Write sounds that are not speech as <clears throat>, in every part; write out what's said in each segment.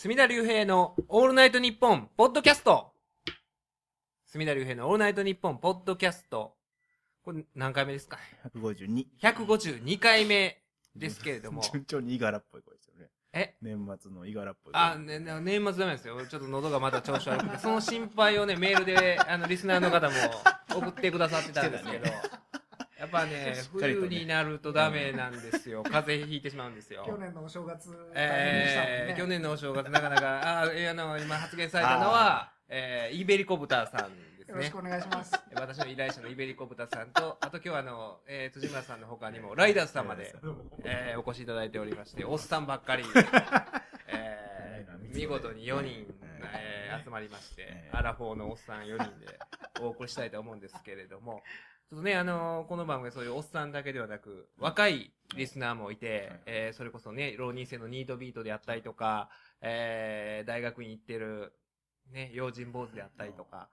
角田龍平のオールナイトニッポンポッドキャスト角田龍平のオールナイトニッポンポッドキャスト。これ何回目ですか？152。?152 回目ですけれども。<laughs> 順調にイガラっぽい声ですよね。え？年末のイガラっぽい声。あ、ね、ね年末ダメですよ。ちょっと喉がまだ調子悪くて、その心配をね、メールで、あの、リスナーの方も送ってくださってたんですけど、<laughs> やっぱね、<laughs> 冬になるとダメなんですよ。<laughs> 風邪ひいてしまうんですよ。去年のお正月大変でしたもんね、えー、去年のお正月なかなか、あ、えーあの、今発言されたのは、えー、イベリコ豚さんですねよろしく。お願いします。私の依頼者のイベリコ豚さんと、あと今日はあの、えー、辻村さんの他にも、ライダースさんまで、<laughs> えー、お越しいただいておりまして、おっさんばっかり、えー、見事に4人、えー、集まりまして、アラフォーのおっさん4人でお送りしたいと思うんですけれども、ちょっとね、あのこの番組はそういうおっさんだけではなく、若いリスナーもいて、えー、それこそね、浪人生のニートビートであったりとか、えー、大学に行ってる、ね、用心坊主であったりとか、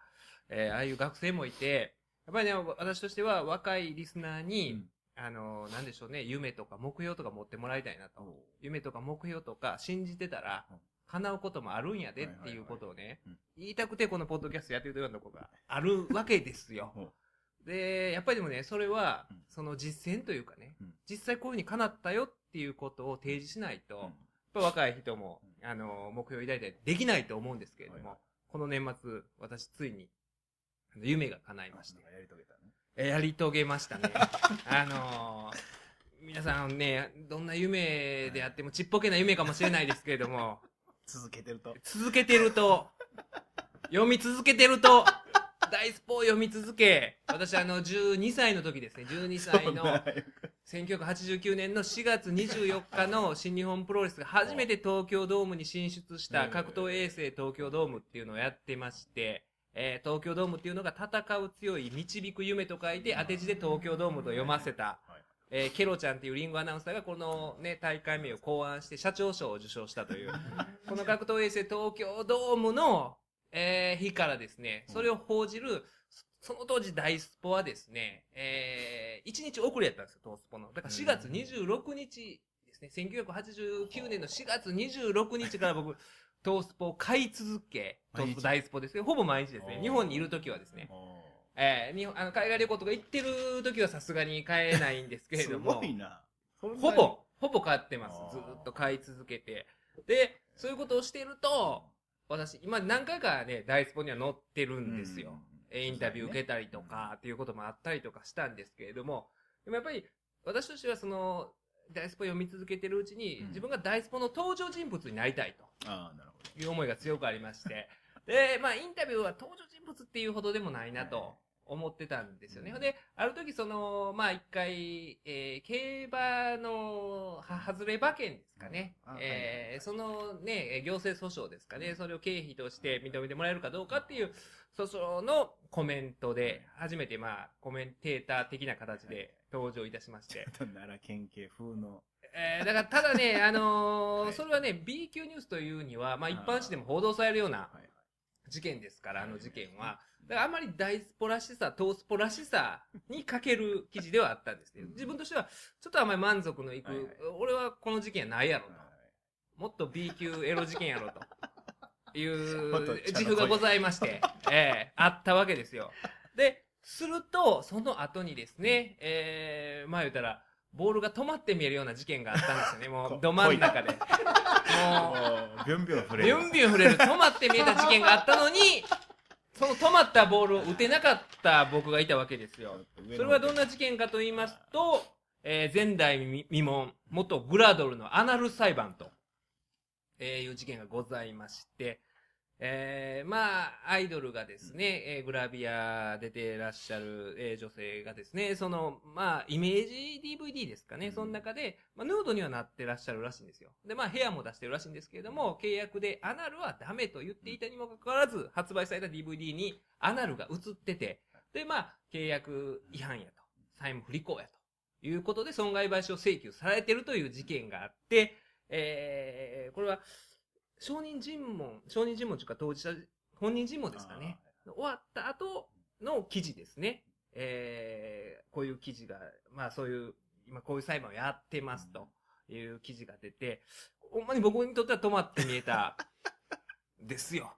えー、ああいう学生もいて、やっぱりね、私としては若いリスナーに、うん。あの、なんでしょうね、夢とか目標とか持ってもらいたいなと。夢とか目標とか信じてたらうん、叶うこともあるんやでっていうことをねうん、言いたくてこのポッドキャストやってるようなとこがあるわけですよ。<laughs> で、やっぱりでもね、それはうん、その実践というかねうん、実際こういうふうに叶ったよっていうことを提示しないと、うん。やっぱ若い人も、あの、目標を抱いたりできないと思うんですけれどもこの年末、私ついに、夢が叶いまして。やり遂げたね。えやり遂げましたね。<laughs> あのー皆さんね、どんな夢であってもちっぽけな夢かもしれないですけれども、<laughs> 続けてると。続けてると、読み続けてると、大スポを読み続け、私あの、12歳の時ですね、12歳の、1989年の4月24日の新日本プロレスが初めて東京ドームに進出した格闘衛星東京ドームっていうのをやってまして、えー東京ドームっていうのが戦う強い導く夢と書いて当て字で東京ドームと読ませた、はい。えーケロちゃんっていうリングアナウンサーがこのね、大会名を考案して社長賞を受賞したという、<laughs> この格闘衛星東京ドームの、えー日からですね、それを報じる、その当時大スポはですね、えー、1日遅れやったんですよ、東スポの。だから4月26日ですね、1989年の4月26日から僕、東スポを買い続け、東スポ大スポですね、ほぼ毎日ですね、日本にいる時はですね、えー、日本、あの、海外旅行とか行ってる時はさすがに買えないんですけれすども、ごいな。ほぼ、ほぼ買ってます。ずーっと買い続けて。で、そういうことをしてると、私、今何回かね、大スポには載ってるんですよ。えーインタビュー受けたりとか、っていうこともあったりとかしたんですけれども、でもやっぱり、私としてはその、大スポ読み続けてるうちに、うん。自分が大スポの登場人物になりたいああ、なるほという思いが強くありまして、<laughs> で、まあ、インタビューは登場人物っていうほどでもないなと思ってたんですよね。うんで、ある時その、まあ、一回、えー競馬の、は、外れ馬券ですかね。うんあえーそのね、行政訴訟ですかね。それを経費として認めてもらえるかどうかっていう訴訟のコメントで、初めてまあ、コメンテーター的な形で登場いたしまして。<laughs> ど。奈良県警風の。えーだから、ただね、<laughs> あのーはいそれはね、B 級ニュースというには、まあ一般紙でも報道されるような事件ですから、あの事件は。だからあんまり大スポらしさ、トースポらしさに欠ける記事ではあったんですね。自分としては、ちょっとあんまり満足のいく、はいはい俺はこの事件はないやろと。はいもっと B 級エロ事件やろと。<laughs> いう自負がございまして、ええあったわけですよ。で、すると、その後にですね、ええまあ言うたら、ボールが止まって見えるような事件があったんですよね。もこう、ど真ん中で。もうビュンビュン触れる。ビュンビュン触れる、止まって見えた事件があったのに、その止まったボールを打てなかった僕がいたわけですよ。それはどんな事件かと言いますと、えー前代未未聞、元グラドルのアナル裁判と、えーいう事件がございまして、えーまあ、アイドルがですね、えーグラビア出てらっしゃる、えー女性がですね、その、まあ、イメージ DVD ですかね、うん。その中で、まあ、ヌードにはなってらっしゃるらしいんですよ。で、まあ、部屋も出してるらしいんですけれども、契約でアナルはダメと言っていたにもかかわらず、発売された DVD にアナルが映ってて、で、まあ、契約違反やと、債務不履行やということで損害賠償請求されてるという事件があって、えー、これは、証人尋問、証人尋問というか当事者、本人尋問ですかね。終わった後の記事ですね。えー、こういう記事が、まあそういう、今こういう裁判をやってますという記事が出て、ほんまに僕にとっては止まって見えた <laughs> ですよ。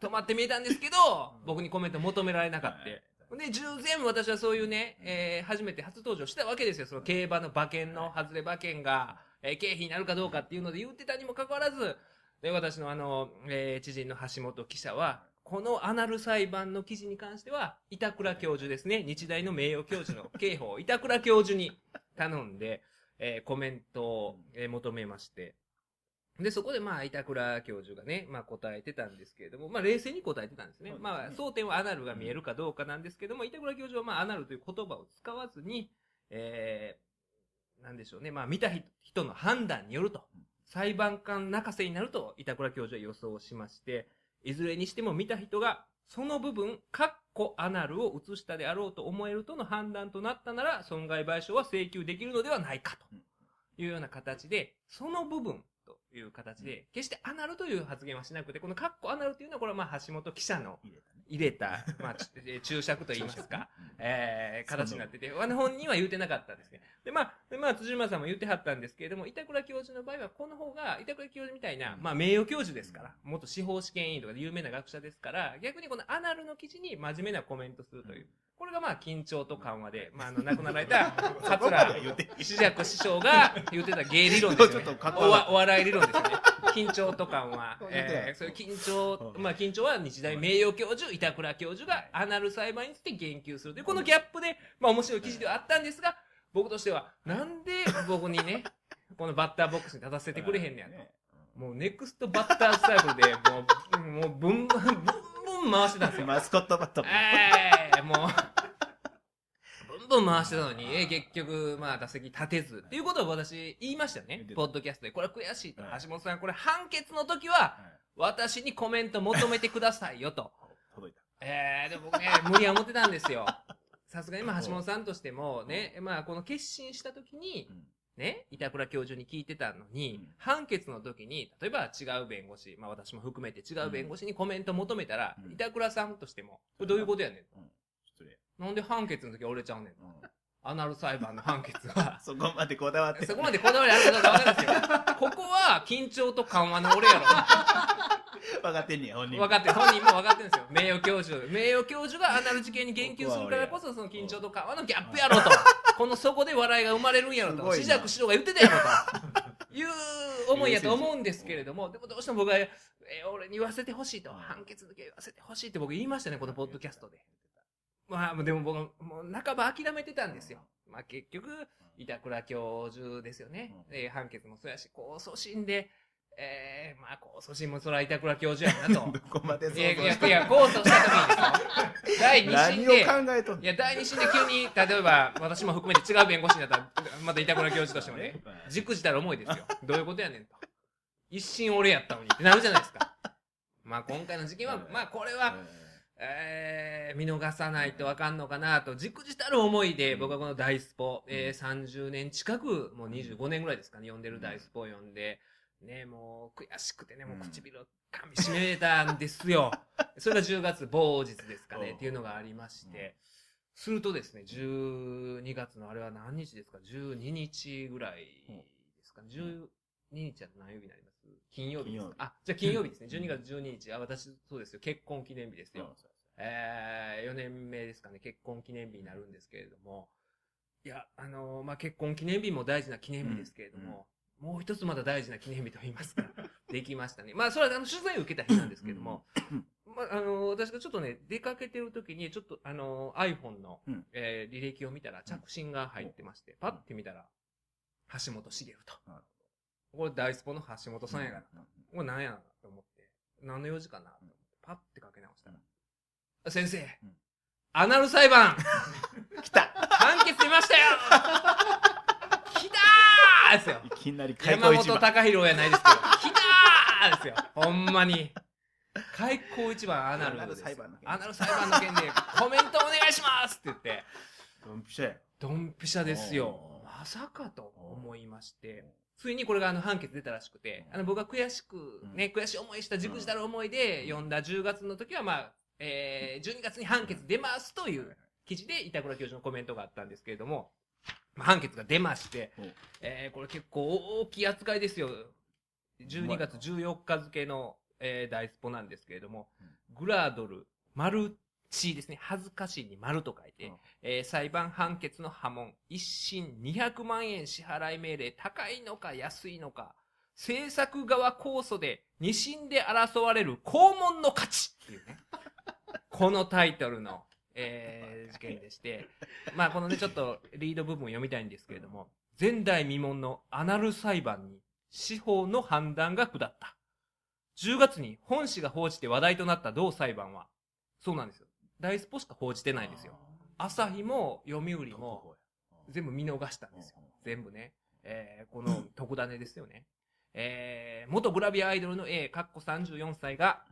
止まって見えたんですけど、僕にコメント求められなかった。で、従前私はそういうね、えー、初めて初登場したわけですよ。その競馬の馬券の外れ馬券が、えー、経費になるかどうかっていうので言ってたにもかかわらず、で、私のあの、えー、知人の橋本記者は、このアナル裁判の記事に関しては、板倉教授ですね。日大の名誉教授の刑法、板倉教授に頼んで、えー、コメントを、えー、求めまして。で、そこでまあ、板倉教授がね、まあ答えてたんですけれども、まあ冷静に答えてたんですね。まあ、争点はアナルが見えるかどうかなんですけども、板倉教授はまあ、アナルという言葉を使わずに、えー、なんでしょうね。まあ、見た人の判断によると。裁判官泣かせになると、板倉教授は予想しまして、いずれにしても見た人が、その部分、カッコアナルを映したであろうと思えるとの判断となったなら、損害賠償は請求できるのではないかというような形で、その部分という形で、決してアナルという発言はしなくて、このカッコアナルというのは、これはまあ橋本記者の入れた、<laughs> まあ、注釈と言いますか、えー、形になってて、本人は言うてなかったんですね。で、まあ、でまあ、辻村さんも言ってはったんですけれども、板倉教授の場合は、この方が、板倉教授みたいな、まあ、名誉教授ですから、元司法試験委員とかで有名な学者ですから、逆にこのアナルの記事に真面目なコメントするという。これがまあ、緊張と緩和で、まあ、あの、亡くなられた、<laughs> 桂志尺師匠が言ってた芸理論ですよね。お笑い理論ですよね。緊張と緩和。<laughs> えー、そういう緊張、まあ、緊張は日大名誉教授、板倉教授がアナル裁判について言及するという、このギャップで、まあ、面白い記事ではあったんですが、僕としては、なんで僕にね、<laughs> このバッターボックスに立たせてくれへんねやと。もうネクストバッタースタイルで、もう、もう、ブンブン、ブンブン回してたんですよ。マスコットバット。ええー、もう、ブンブン回してたのに、えー、結局、まあ、打席立てず。っていうことを私、言いましたよね。ポッドキャストで。これは悔しいと。橋本さん、これ判決の時は、私にコメント求めてくださいよと。<laughs> 届いた。ええー、でも僕ね、無理は思ってたんですよ。<laughs> さすがにまあ橋本さんとしてもね、まあこの決心した時に、ね、板倉教授に聞いてたのに、判決の時に、例えば違う弁護士、まあ私も含めて違う弁護士にコメント求めたら、板倉さんとしても、これどういうことやねんと。なんで判決の時折れちゃうねんと。アナル裁判の判決は。<laughs> そこまでこだわって。そこまでこだわりあるかどうかわかんないですよ。ここは緊張と緩和の俺やろ。<laughs> 分かってんねや、本人分かってる。本人も分かってるんですよ。名誉教授。名誉教授がアナル事件に言及するからこそ、その緊張と緩和のギャップやろと。この底で笑いが生まれるんやろと。紫尺師匠が言ってたやろと。いう思いやと思うんですけれども、でもどうしても僕は、えー、俺に言わせてほしいと。判決の時は言わせてほしいって僕言いましたね、このポッドキャストで。まあ、でも僕、もう半ば諦めてたんですよ。まあ結局、板倉教授ですよね。えー、判決もそうやし、控訴審で、ええー、まあ、控訴審もそら板倉教授やなと。<laughs> どこまでいやいや、いや、控訴した時に。<laughs> 第二審で、考えといや、第二審で急に、例えば、私も含めて違う弁護士になったら、また板倉教授としてもね、じくじたら重いですよ。どういうことやねんと。一審俺やったのにってなるじゃないですか。まあ、今回の事件は、まあ、これは、えー、見逃さないとわかんのかなと、じくじたる思いで、僕はこの大スポ、えー、30年近く、もう25年ぐらいですかね、読んでる大スポを読んで、ね、もう悔しくてね、もう唇を噛み締めたんですよ。<laughs> それが10月某日ですかね、っていうのがありまして、するとですね、12月のあれは何日ですか ?12 日ぐらいですかね。12日は何曜日になります？金曜日ですか？あ、じゃあ金曜日ですね。12月12日。あ、私、そうですよ。結婚記念日ですよ。えー、4年目ですかね。結婚記念日になるんですけれども。いや、あのー、まあ、結婚記念日も大事な記念日ですけれども、もう一つまだ大事な記念日と言いますか、<laughs> できましたね。まあ、それはあの取材を受けた日なんですけども、まあ、あの、私がちょっとね、出かけてる時に、ちょっとあの、iPhone の、うん、えー、履歴を見たら着信が入ってまして、パッて見たら、橋本茂と。これ大スポの橋本さんやから。これ何やなと思って、何の用事かなと思って、パッてかけ直したら、先生、アナル裁判。<laughs> 来た。判決出ましたよ。ですよ。いきなり山本隆弘やないですけど、来たーですよ。ほんまに。開口一番アナルアナル裁判の件。アナル裁判の件でコメントお願いしますって言って。ドンピシャや。ドンピシャですよ。まさかと思いまして。ついにこれがあの判決出たらしくて、あの僕が悔しく、ね、悔しい思いした、じくじたる思いで読んだ10月の時は、まあ、えー、12月に判決出ますという記事で板倉教授のコメントがあったんですけれども、判決が出まして、えー、これ結構大きい扱いですよ。12月14日付の、えー、ダイスポなんですけれども、グラドル、マルチですね。恥ずかしいに丸と書いて、うんえー裁判判決の波紋、一審200万円支払い命令、高いのか安いのか、制作側控訴で二審で争われる肛門の勝ちっていうね。このタイトルの、えー <laughs> 事件でして、まあこのね、ちょっとリード部分を読みたいんですけれども、前代未聞のアナル裁判に司法の判断が下った。10月に本誌が報じて話題となった同裁判は、そうなんですよ。大スポしか報じてないんですよ。朝日も読売も全部見逃したんですよ。全部ね。えーこの特ダネですよね。えー元グラビアアイドルの A、かっこ34歳が、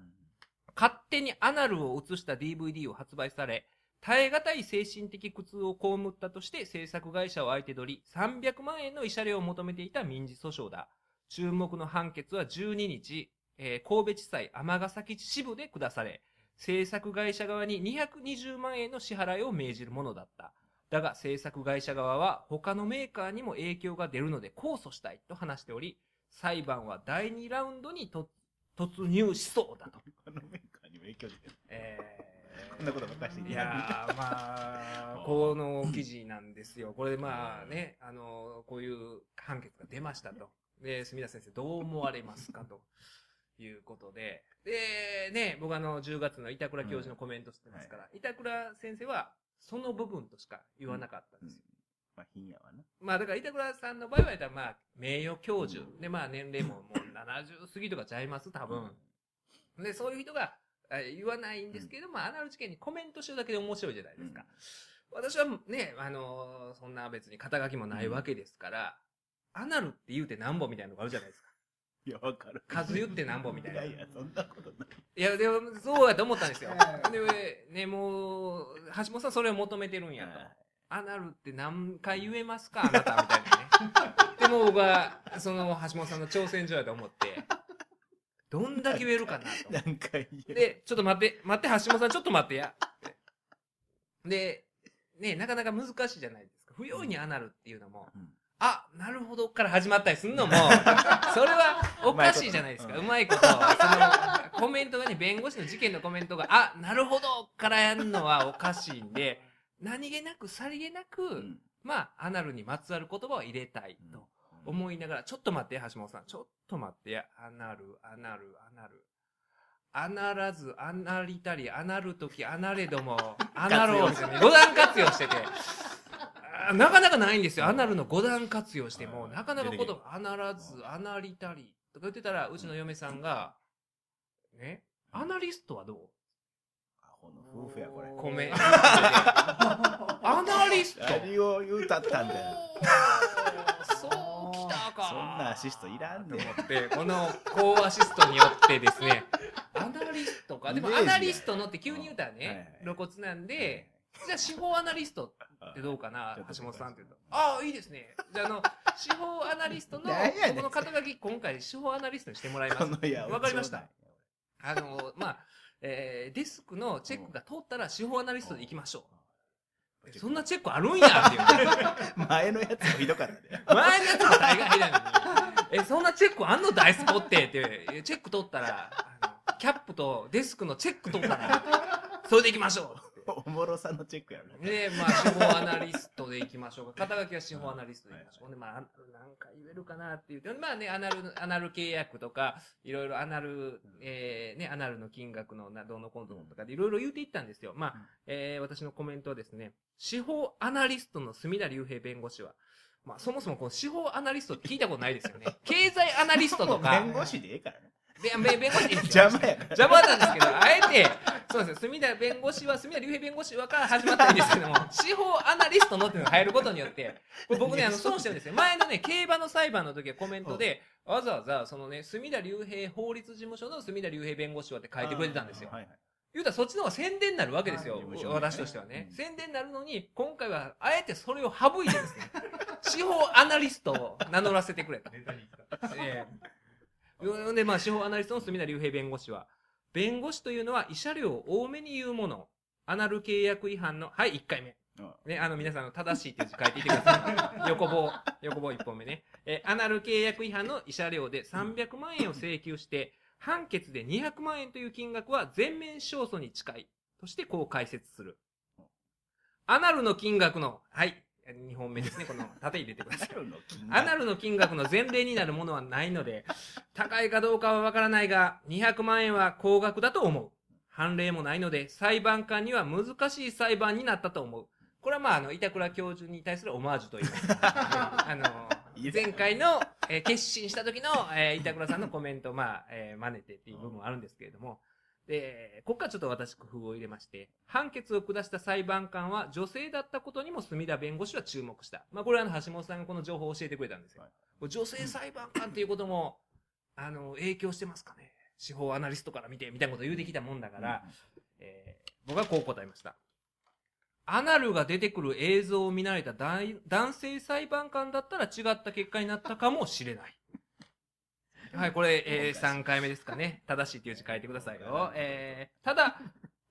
勝手にアナルを映した DVD を発売され、耐え難い精神的苦痛を被ったとして制作会社を相手取り、300万円の慰謝料を求めていた民事訴訟だ。注目の判決は12日、えー神戸地裁尼崎支部で下され、制作会社側に220万円の支払いを命じるものだった。だが制作会社側は他のメーカーにも影響が出るので控訴したいと話しており、裁判は第2ラウンドに突入しそうだと。このメー影響出てる。え <laughs> こんなことばっかりしていやー、まあ、<laughs> この記事なんですよ。これまあね、あの、こういう判決が出ましたと。で、住田先生どう思われますかということで。で、ね、僕あの、10月の板倉教授のコメントしてますから、板倉先生はその部分としか言わなかったんですよ。まあ、品やわな。まあだから板倉さんの場合はまあ名誉教授。でまあ年齢ももう70過ぎとかちゃいます多分。で、そういう人がえ言わないんですけど、まあアナル事件にコメントしてるだけで面白いじゃないですか。私はね、あのそんな別に肩書きもないわけですから、アナルって言うてなんぼみたいなのがあるじゃないですか。<laughs> いや、わかる。数言ってなんぼみたいないやいや、そんなことない。いや、でもそうやと思ったんですよえ。<laughs> で、ね、もう、橋本さんそれを求めてるんやと。はいアナルって何回言えますかあなたみたいなね。でも僕は、その橋本さんの挑戦状やと思って、どんだけ言えるかなと。<laughs> 何回言える。で、ちょっと待って、待って、橋本さんちょっと待ってや。で、ね、なかなか難しいじゃないですか。不用意にアナルっていうのも、うんあ、なるほどから始まったりするのも、<laughs> それはおかしいじゃないですか。うまいこと、その、コメントがね、弁護士の事件のコメントが、あ、なるほどからやるのはおかしいんで、何気なく、さりげなく、うんまあ、アナルにまつわる言葉を入れたいと思いながら、ちょっと待って、橋本さん。ちょっと待ってや。アナル、アナル、アナル。アナらず、アナりたり、アナるとき、アナれども、アナローですよね。五段活用してて。なかなかないんですよ。アナルの五段活用しても、はいなかなか言出てき葉、アナらず、アナりたり、とか言ってたら、うちの嫁さんが、ね、アナリストはどう？アホの夫婦や、これ。米。<laughs> アナリスト何を言うたったんだよ。<laughs> アシストいらんと思って、この高アシストによってですね、<laughs> アナリストか？でもアナリストのって急に言うたらね、露骨なんで、じゃあ司法アナリストってどうかな？橋本さんって言うと。ああ、いいですね。じゃあ、あの、<laughs> 司法アナリストの、この肩書き、今回司法アナリストにしてもらいます。わかりました？あの、まあ、えーデスクのチェックが通ったら司法アナリストで行きましょう。そんなチェックあるんやっていうね。前のやつもひどかったね。前のやつも大概ひどいのに。え、そんなチェックあんのダイスポってって、えチェック取ったら、キャップとデスクのチェック取ったら、それで行きましょおもろさのチェックやろ。う。で、まあ、司法アナリストで行きましょうか。肩書きは司法アナリストで行きましょう。で、まあ、なんか言えるかなっていう。まあね、アナル、アナル契約とか、いろいろアナル、えー、ね、アナルの金額のなどうのコントとかでいろいろ言うていったんですよ。まあ、えー、私のコメントはですね、司法アナリストの角田龍平弁護士は、まあ、そもそもこの司法アナリストって聞いたことないですよね。<laughs> 経済アナリストとか、弁護士でええからね。べ弁弁護士 <laughs> 邪魔や。邪魔なんですけど、あえて、そうですよ、隅田弁護士は、隅田隆平弁護士はから始まったんですけども、<laughs> 司法アナリストのっていうのが入ることによって、僕ね、あの、損してるんですよ。前のね、競馬の裁判の時はコメントで、わざわざ、そのね、隅田隆平法律事務所の隅田隆平弁護士はって書いてくれてたんですよ。はいはい。言うたらそっちの方が宣伝になるわけですよ。私としてはね、うん。宣伝になるのに、今回はあえてそれを省いてですね、司法アナリストを名乗らせてくれと。ええで、まあ、司法アナリストの隅田隆平弁護士は、弁護士というのは慰謝料を多めに言うもの。アナル契約違反の、はい、1回目。うんね、あの、皆さんの正しいっていう字書いていてください。<laughs> 横棒、横棒1本目ね。えーアナル契約違反の慰謝料で300万円を請求して、判決で200万円という金額は全面勝訴に近いとしてこう解説する。アナルの金額の、はい、2本目ですね。この縦入れてください。アナルの金額の前例になるものはないので、高いかどうかはわからないが、200万円は高額だと思う。判例もないので、裁判官には難しい裁判になったと思う。これはまあ、あの、板倉教授に対するオマージュと言いますか。<laughs> あの、前回の、えー決心した時の、えー板倉さんのコメントを、まあ、えー真似てっていう部分はあるんですけれども、で、ここからちょっと私工夫を入れまして、判決を下した裁判官は女性だったことにも隅田弁護士は注目した。まあ、これはあの、橋本さんがこの情報を教えてくれたんですよ。はい女性裁判官っていうことも、あの、影響してますかね？司法アナリストから見て、みたいなことを言うてきたもんだから、えー僕はこう答えました。アナルが出てくる映像を見慣れた男男性裁判官だったら違った結果になったかもしれない。はい、これ、えー、3回目ですかね。正しいっていう字書いてくださいよ。えー、ただ、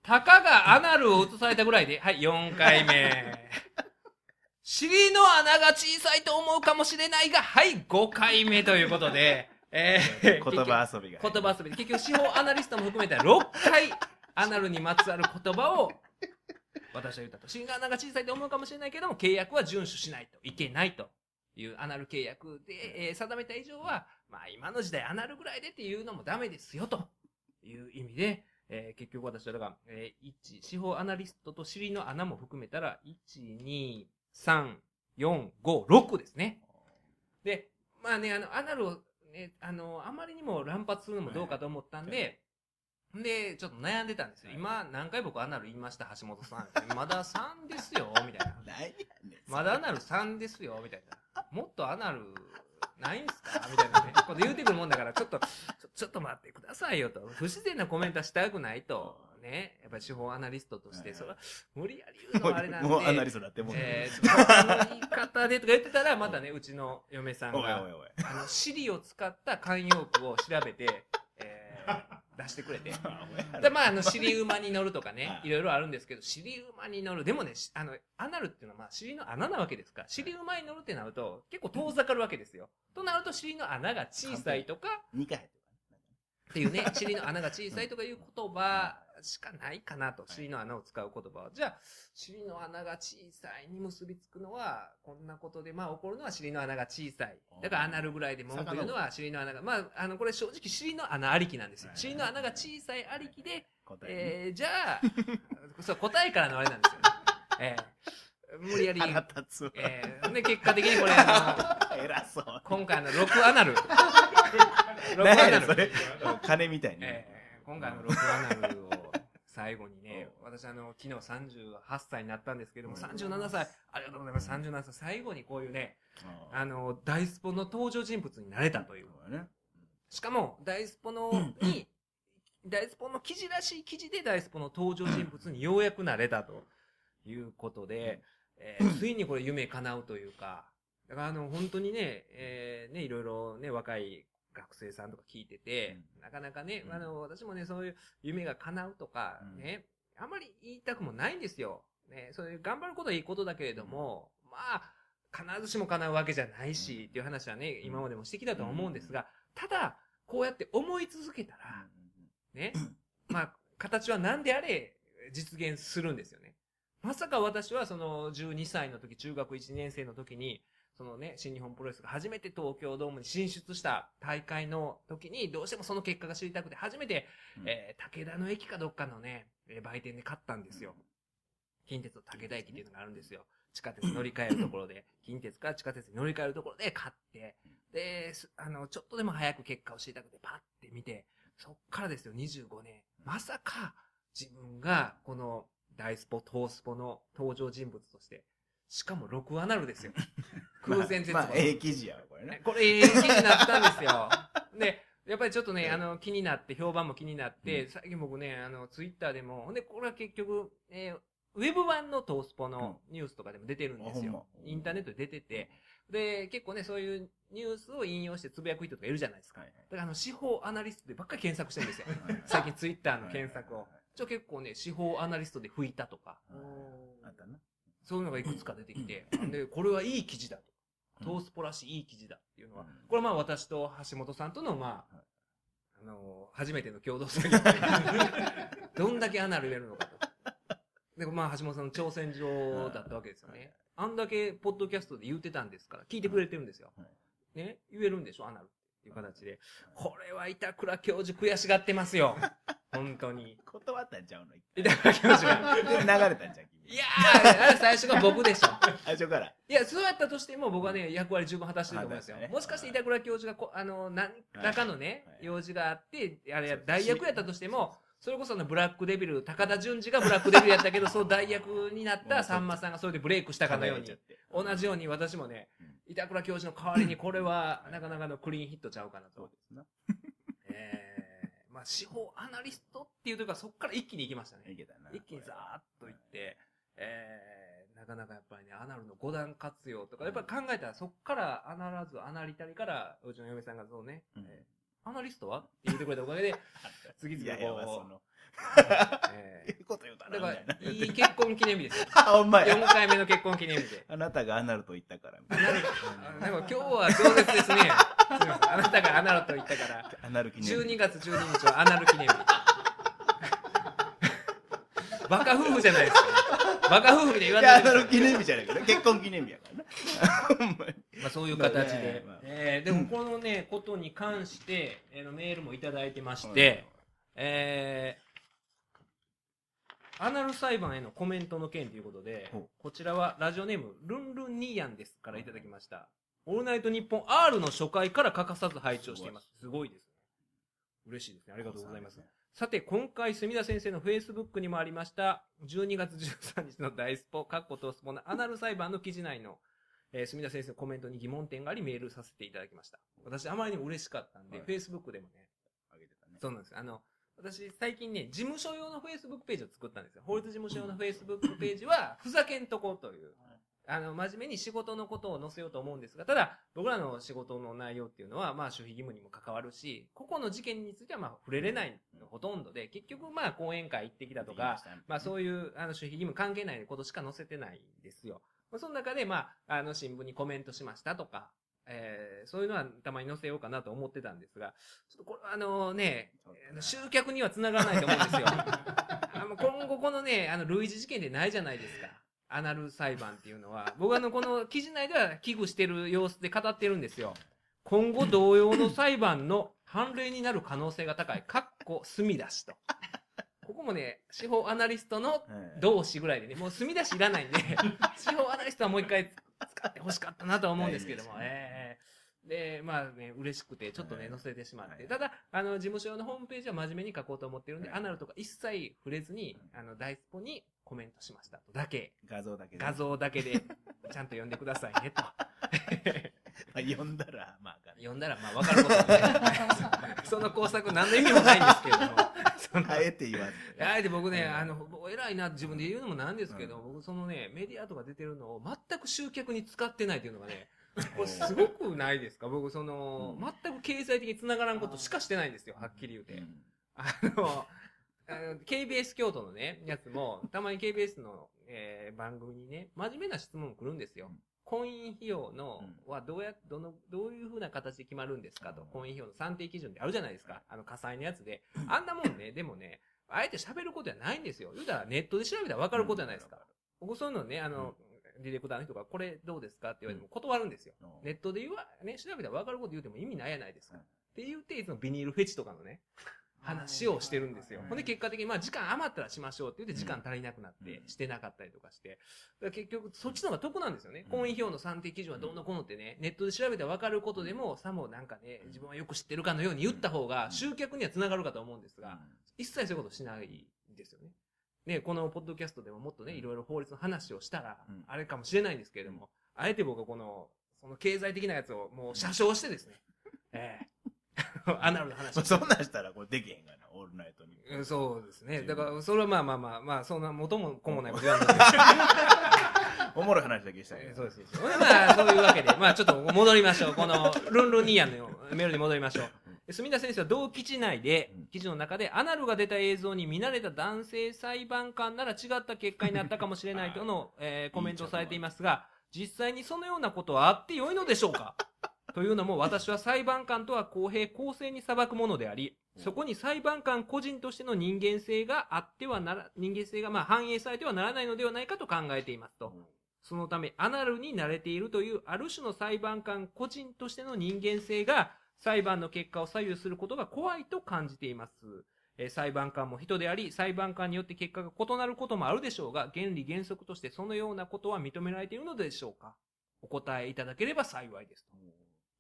たかがアナルを映されたぐらいで、はい、4回目。<laughs> 尻の穴が小さいと思うかもしれないが、はい、5回目ということで、えー、<laughs> 言葉遊びが。言葉遊びで、結局司法アナリストも含めた6回、アナルにまつわる言葉を、私は言ったと。心が穴が小さいと思うかもしれないけども、契約は遵守しないといけないというアナル契約で、えー定めた以上は、まあ今の時代アナルぐらいでっていうのもダメですよという意味で、えー結局私はだから、えー1、司法アナリストと尻の穴も含めたら、1、2、3、4、5、6ですね。で、まあね、あの、アナルをね、あの、あまりにも乱発するのもどうかと思ったんで、で、ちょっと悩んでたんですよ。今、何回僕アナル言いました、橋本さん。<laughs> まだ3ですよ、みたいな。まだアナル3ですよ、みたいな。もっとアナルないんすか？みたいなね。こと言うてくるもんだから、ちょっと、ちょっと待ってくださいよと。不自然なコメントはしたくないと。ね。やっぱり司法アナリストとして、それは無理やり言うのはあれなんで。もうアナリストだってもう。えー、の言い方でとか言ってたら、またね、うちの嫁さんがおいおい、おい。あの、シリを使った慣用句を調べて、えー <laughs> 出してくれて。<laughs> で、まあ、あの、尻馬に乗るとかね、い。ろいろあるんですけど、尻馬に乗る。でもね、しあの、アナルっていうのは、まあ、尻の穴なわけですから、尻馬に乗るってなると、結構遠ざかるわけですよ。となると、尻の穴が小さいとか、2回入ってっていうね、尻の穴が小さいとかいう言葉 <laughs> しかないかなと、尻の穴を使う言葉は。じゃあ、尻の穴が小さいに結びつくのは、こんなことで、まあ起こるのは尻の穴が小さい。だからアナルぐらいで文句言うのは尻の穴が、まあ、あの、これ正直尻の穴ありきなんですよ。尻の穴が小さいありきで、答え。えー、じゃあ、<laughs> そう、答えからのあれなんですよね。えー、無理やり、腹立つわ。えー、で、結果的にこれ、あ <laughs> 偉そう。の、今回の6アナル。<laughs> 6アナル。金みたいに。えー今回の6アナルを最後にね、私あの、昨日38歳になったんですけども、うん。37歳、ありがとうございます、37歳、最後にこういうね、ああの、大スポの登場人物になれたという。しかも、大スポの、に、大スポの記事らしい記事で大スポの登場人物にようやくなれたということで、えーついにこれ夢叶うというか、だからあの、本当にね、えーね、いろいろね、若い学生さんとか聞いてて、なかなかね、うん。あの、私もね、そういう夢が叶うとか、うん。ね、あんまり言いたくもないんですよ。ね、そういう頑張ることはいいことだけれども、まあ、必ずしも叶うわけじゃないし、っていう話はね、今までもしてきたとは思うんですが、ただ、こうやって思い続けたら、ね、まあ、形は何であれ実現するんですよね。まさか私はその12歳の時、中学1年生の時に、そのね、新日本プロレスが初めて東京ドームに進出した大会の時に、どうしてもその結果が知りたくて、初めて、うんえー武田の駅かどっかのね、えー売店で買ったんですよ。近鉄の武田駅っていうのがあるんですよ。地下鉄乗り換えるところで、<laughs> 近鉄から地下鉄に乗り換えるところで買って、で、すあの、ちょっとでも早く結果を知りたくて、パッて見て、そっからですよ、25年。まさか、自分が、この、大スポ、東スポの登場人物として、しかも6アナルですよ。<laughs> 空前絶後。まあ、まあええ記事やろ、これね。これ、ええ記事になったんですよ。<laughs> で、やっぱりちょっとね、あの、気になって、評判も気になって、うん最近僕ね、あの、ツイッターでも、ほんで、これは結局、えーウェブ版のトースポのニュースとかでも出てるんですよ。あほんまインターネットで出てて、で、結構ね、そういうニュースを引用してつぶやく人とかいるじゃないですか。はいはいだから、あの、司法アナリストでばっかり検索してるんですよ。最近ツイッターの検索を。ちょ、結構ね、司法アナリストで拭いたとか、あったな。そういうのがいくつか出てきて、で、これはいい記事だと。トースポらしいいい記事だっていうのは、うんこれはまあ私と橋本さんとのまあ、あの、初めての共同作業 <laughs> どんだけアナル入れるのかと。で、まあ、橋本さんの挑戦状だったわけですよね。あんだけ、ポッドキャストで言ってたんですから、聞いてくれてるんですよ。ね、言えるんでしょ、アナルいう形で。これは板倉教授悔しがってますよ。<laughs> 本当に。断ったんちゃうの？板倉教授が。で <laughs> 流れたんちゃう君いやー、あれ最初が僕でしょ。<laughs> 最初から。いや、そうやったとしても僕はね、役割十分果たしてると思いますよもしかして板倉教授がこ、あの、何らかのねはい、用事があって、あれ代役やったとしても、それこそあのブラックデビル、高田純次がブラックデビルやったけど、その代役になったさんまさんがそれでブレイクしたかのように同じように私もねうん、板倉教授の代わりにこれはなかなかのクリーンヒットちゃうかなとそうで。すな。<laughs> えー、まあ、司法アナリストっていうというか、そこから一気に行きましたね。いけたな。一気にザーッといって、えー、なかなかやっぱりね、アナルの五段活用とか、やっぱり考えたら、そっから、アナラズ、アナリタリから、うちの嫁さんがそうね、うんえーアナリストは？って言ってくれたおかげで、<laughs> 次々こうえええこと言うたみたいいい結婚記念日ですよ。な。<laughs> あ、ほんまや4。回目の結婚記念日で。あなたがアナルと言ったから。みたいアナル、あでも今日は饒舌ですね。すみません。あなたがアナルと言ったから、なアナル記念日。12月12日はアナル記念日。<laughs> バカ夫婦じゃないですか。バカ夫婦で言わいや、ないでくだル記念日じゃないけど、結婚記念日やからな。<laughs> ほんまにまあ、そういう形まあねでまあ。えーでもこのね、ことに関して、えーのメールもいただいてまして、えーアナル裁判へのコメントの件ということでこちらはラジオネーム、ルンルンニーヤンですからいただきました。オールナイトニッポン R の初回から欠かさず拝聴しています。すごいですね。嬉しいですね。ありがとうございます。さて、今回、墨田先生のフェイスブックにもありました、12月13日の大スポ、カッコとスポのアナル裁判の記事内の、えー、墨田先生のコメントに疑問点があり、メールさせていただきました。私、あまりにも嬉しかったんで、はいフェイスブックでもね、あげてたね。そうなんです。あの、私、最近ね、事務所用のフェイスブックページを作ったんですよ。法律事務所用のフェイスブックページは、ふざけんとこという、あの、真面目に仕事のことを載せようと思うんですが、ただ、僕らの仕事の内容っていうのは、まあ、守秘義務にも関わるし、個々の事件については、まあ、触れれないのほとんどで、結局、まあ、講演会行ってきたとか、まあ、そういう、あの、守秘義務関係ないことしか載せてないんですよ。まあ、その中で、まあ、あの、新聞にコメントしましたとか、えー、そういうのはたまに載せようかなと思ってたんですが、ちょっとこれ、あのね、集客にはつながらないと思うんですよ。<laughs> あの今後このね、あの、類似事件でないじゃないですか。アナル裁判っていうのは。僕はあの、この記事内では危惧してる様子で語ってるんですよ。今後同様の裁判の判例になる可能性が高い。かっこ、墨出しと。ここもね、司法アナリストの同志ぐらいでね、もう墨出しいらないんで、<laughs> 司法アナリストはもう一回使ってほしかったなとは思うんですけども、ええ。で、まあね、嬉しくて、ちょっとね、はい。載せてしまって。はい。ただ、あの、事務所用のホームページは真面目に書こうと思ってるんで、はい。アナルとか一切触れずに、あの、大スポにコメントしましたとだけ、画像だけで。画像だけで、ちゃんと読んでくださいねと。<laughs> あ読んだら、まあ、読んだら、まあ、わかることはね。<laughs> その工作何の意味もないんですけれども。あえて言わず。あえて僕ね、うんあの、僕偉いな自分で言うのもなんですけど、僕そのね、メディアとか出てるのを全く集客に使ってないっていうのがね、これすごくないですか？僕その、うん全く経済的に繋がらんことしかしてないんですよ、はっきり言うて。うんあの、あの KBS 京都のね、やつも、たまに KBS の、えー番組にね、真面目な質問来るんですよ。うん婚姻費用の、うんはどうや、どの、どういうふうな形で決まるんですかと、うん婚姻費用の算定基準ってあるじゃないですか。あの、火災のやつで。あんなもんね、<clears throat> でもね、あえて喋ることじゃないんですよ。言うたらネットで調べたら分かることじゃないですか。僕そういうのね、あの、ディレクターの人がこれどうですかって言われても断るんですよ。うんネットで言わ、ね、調べたら分かること言うても意味ないやないですか。うんって言って、いつもビニールフェチとかのね、話をしてるんですよ。うん。ほんで結果的に、まあ時間余ったらしましょうって言って時間足りなくなってう、ん。してなかったりとかして。結局、そっちの方が得なんですよね。うん。婚姻費用の算定基準はどうのこうのってね、ネットで調べて分かることでも、さもなんかね、自分はよく知ってるかのように言った方が集客にはつながるかと思うんですが、一切そういうことしないんですよね。ね、このポッドキャストでももっとね、いろいろ法律の話をしたらうん、あれかもしれないんですけれども、あえて僕はこの、その経済的なやつをもう車掌してですね、<laughs> ええアナルの話まあそんなんしたら、これできへんがな、オールナイトに。うんそうですね。だから、それはまあまあまあ、まあ、そんな元も子もないこと言わないで <laughs> おもろい話だけしたけど。えーそうです。まあ、そういうわけで、まあ、ちょっと戻りましょう。この、ルンルンニーヤンのメールに戻りましょう。墨田先生は同記事内でうん、記事の中で、アナルが出た映像に見慣れた男性裁判官なら違った結果になったかもしれないとの、えーコメントをされていますが、実際にそのようなことはあってよいのでしょうか？というのも、私は裁判官とは公平公正に裁くものであり、そこに裁判官個人としての人間性があってはなら、人間性がまあ反映されてはならないのではないかと考えていますと。そのため、アナルに慣れているという、ある種の裁判官個人としての人間性が、裁判の結果を左右することが怖いと感じています。えー裁判官も人であり、裁判官によって結果が異なることもあるでしょうが、原理原則としてそのようなことは認められているのでしょうかお答えいただければ幸いですと。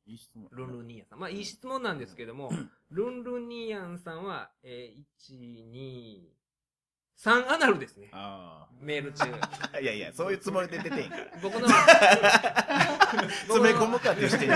いい質問。ルンルンニーヤンさん。まあ、いい質問なんですけども、ルンルンニーヤンさんは、えー、1、2、3アナルですね。あメール中。あ。<laughs> いやいや、そういうつもりで出てんから。僕の、<laughs> 詰め込むかってしてん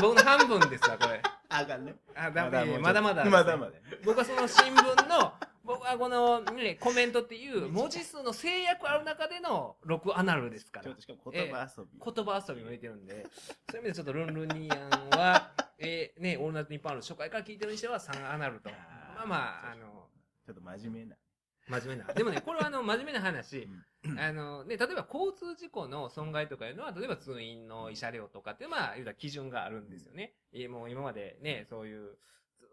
僕の半分ですわ、これ。あかんね。あ、だめ、まだまだ。まだまだ。僕はその新聞の、僕はこの、ね、コメントっていう文字数の制約ある中での6アナルですからちょっ。としかも言葉遊び。言葉遊びも入れてるんで、<laughs> そういう意味でちょっとルンルンニーヤンは、えー、ね、オールナイトニッポンある初回から聞いてるにしては3アナルと。まあまあ、あの、ちょっと真面目な。真面目な。でもね、これはあの、真面目な話。あの、ね、例えば交通事故の損害とかいうのは、例えば通院の慰謝料とかって、まあ、言うたら基準があるんですよね。えもう今までね、そういう、ず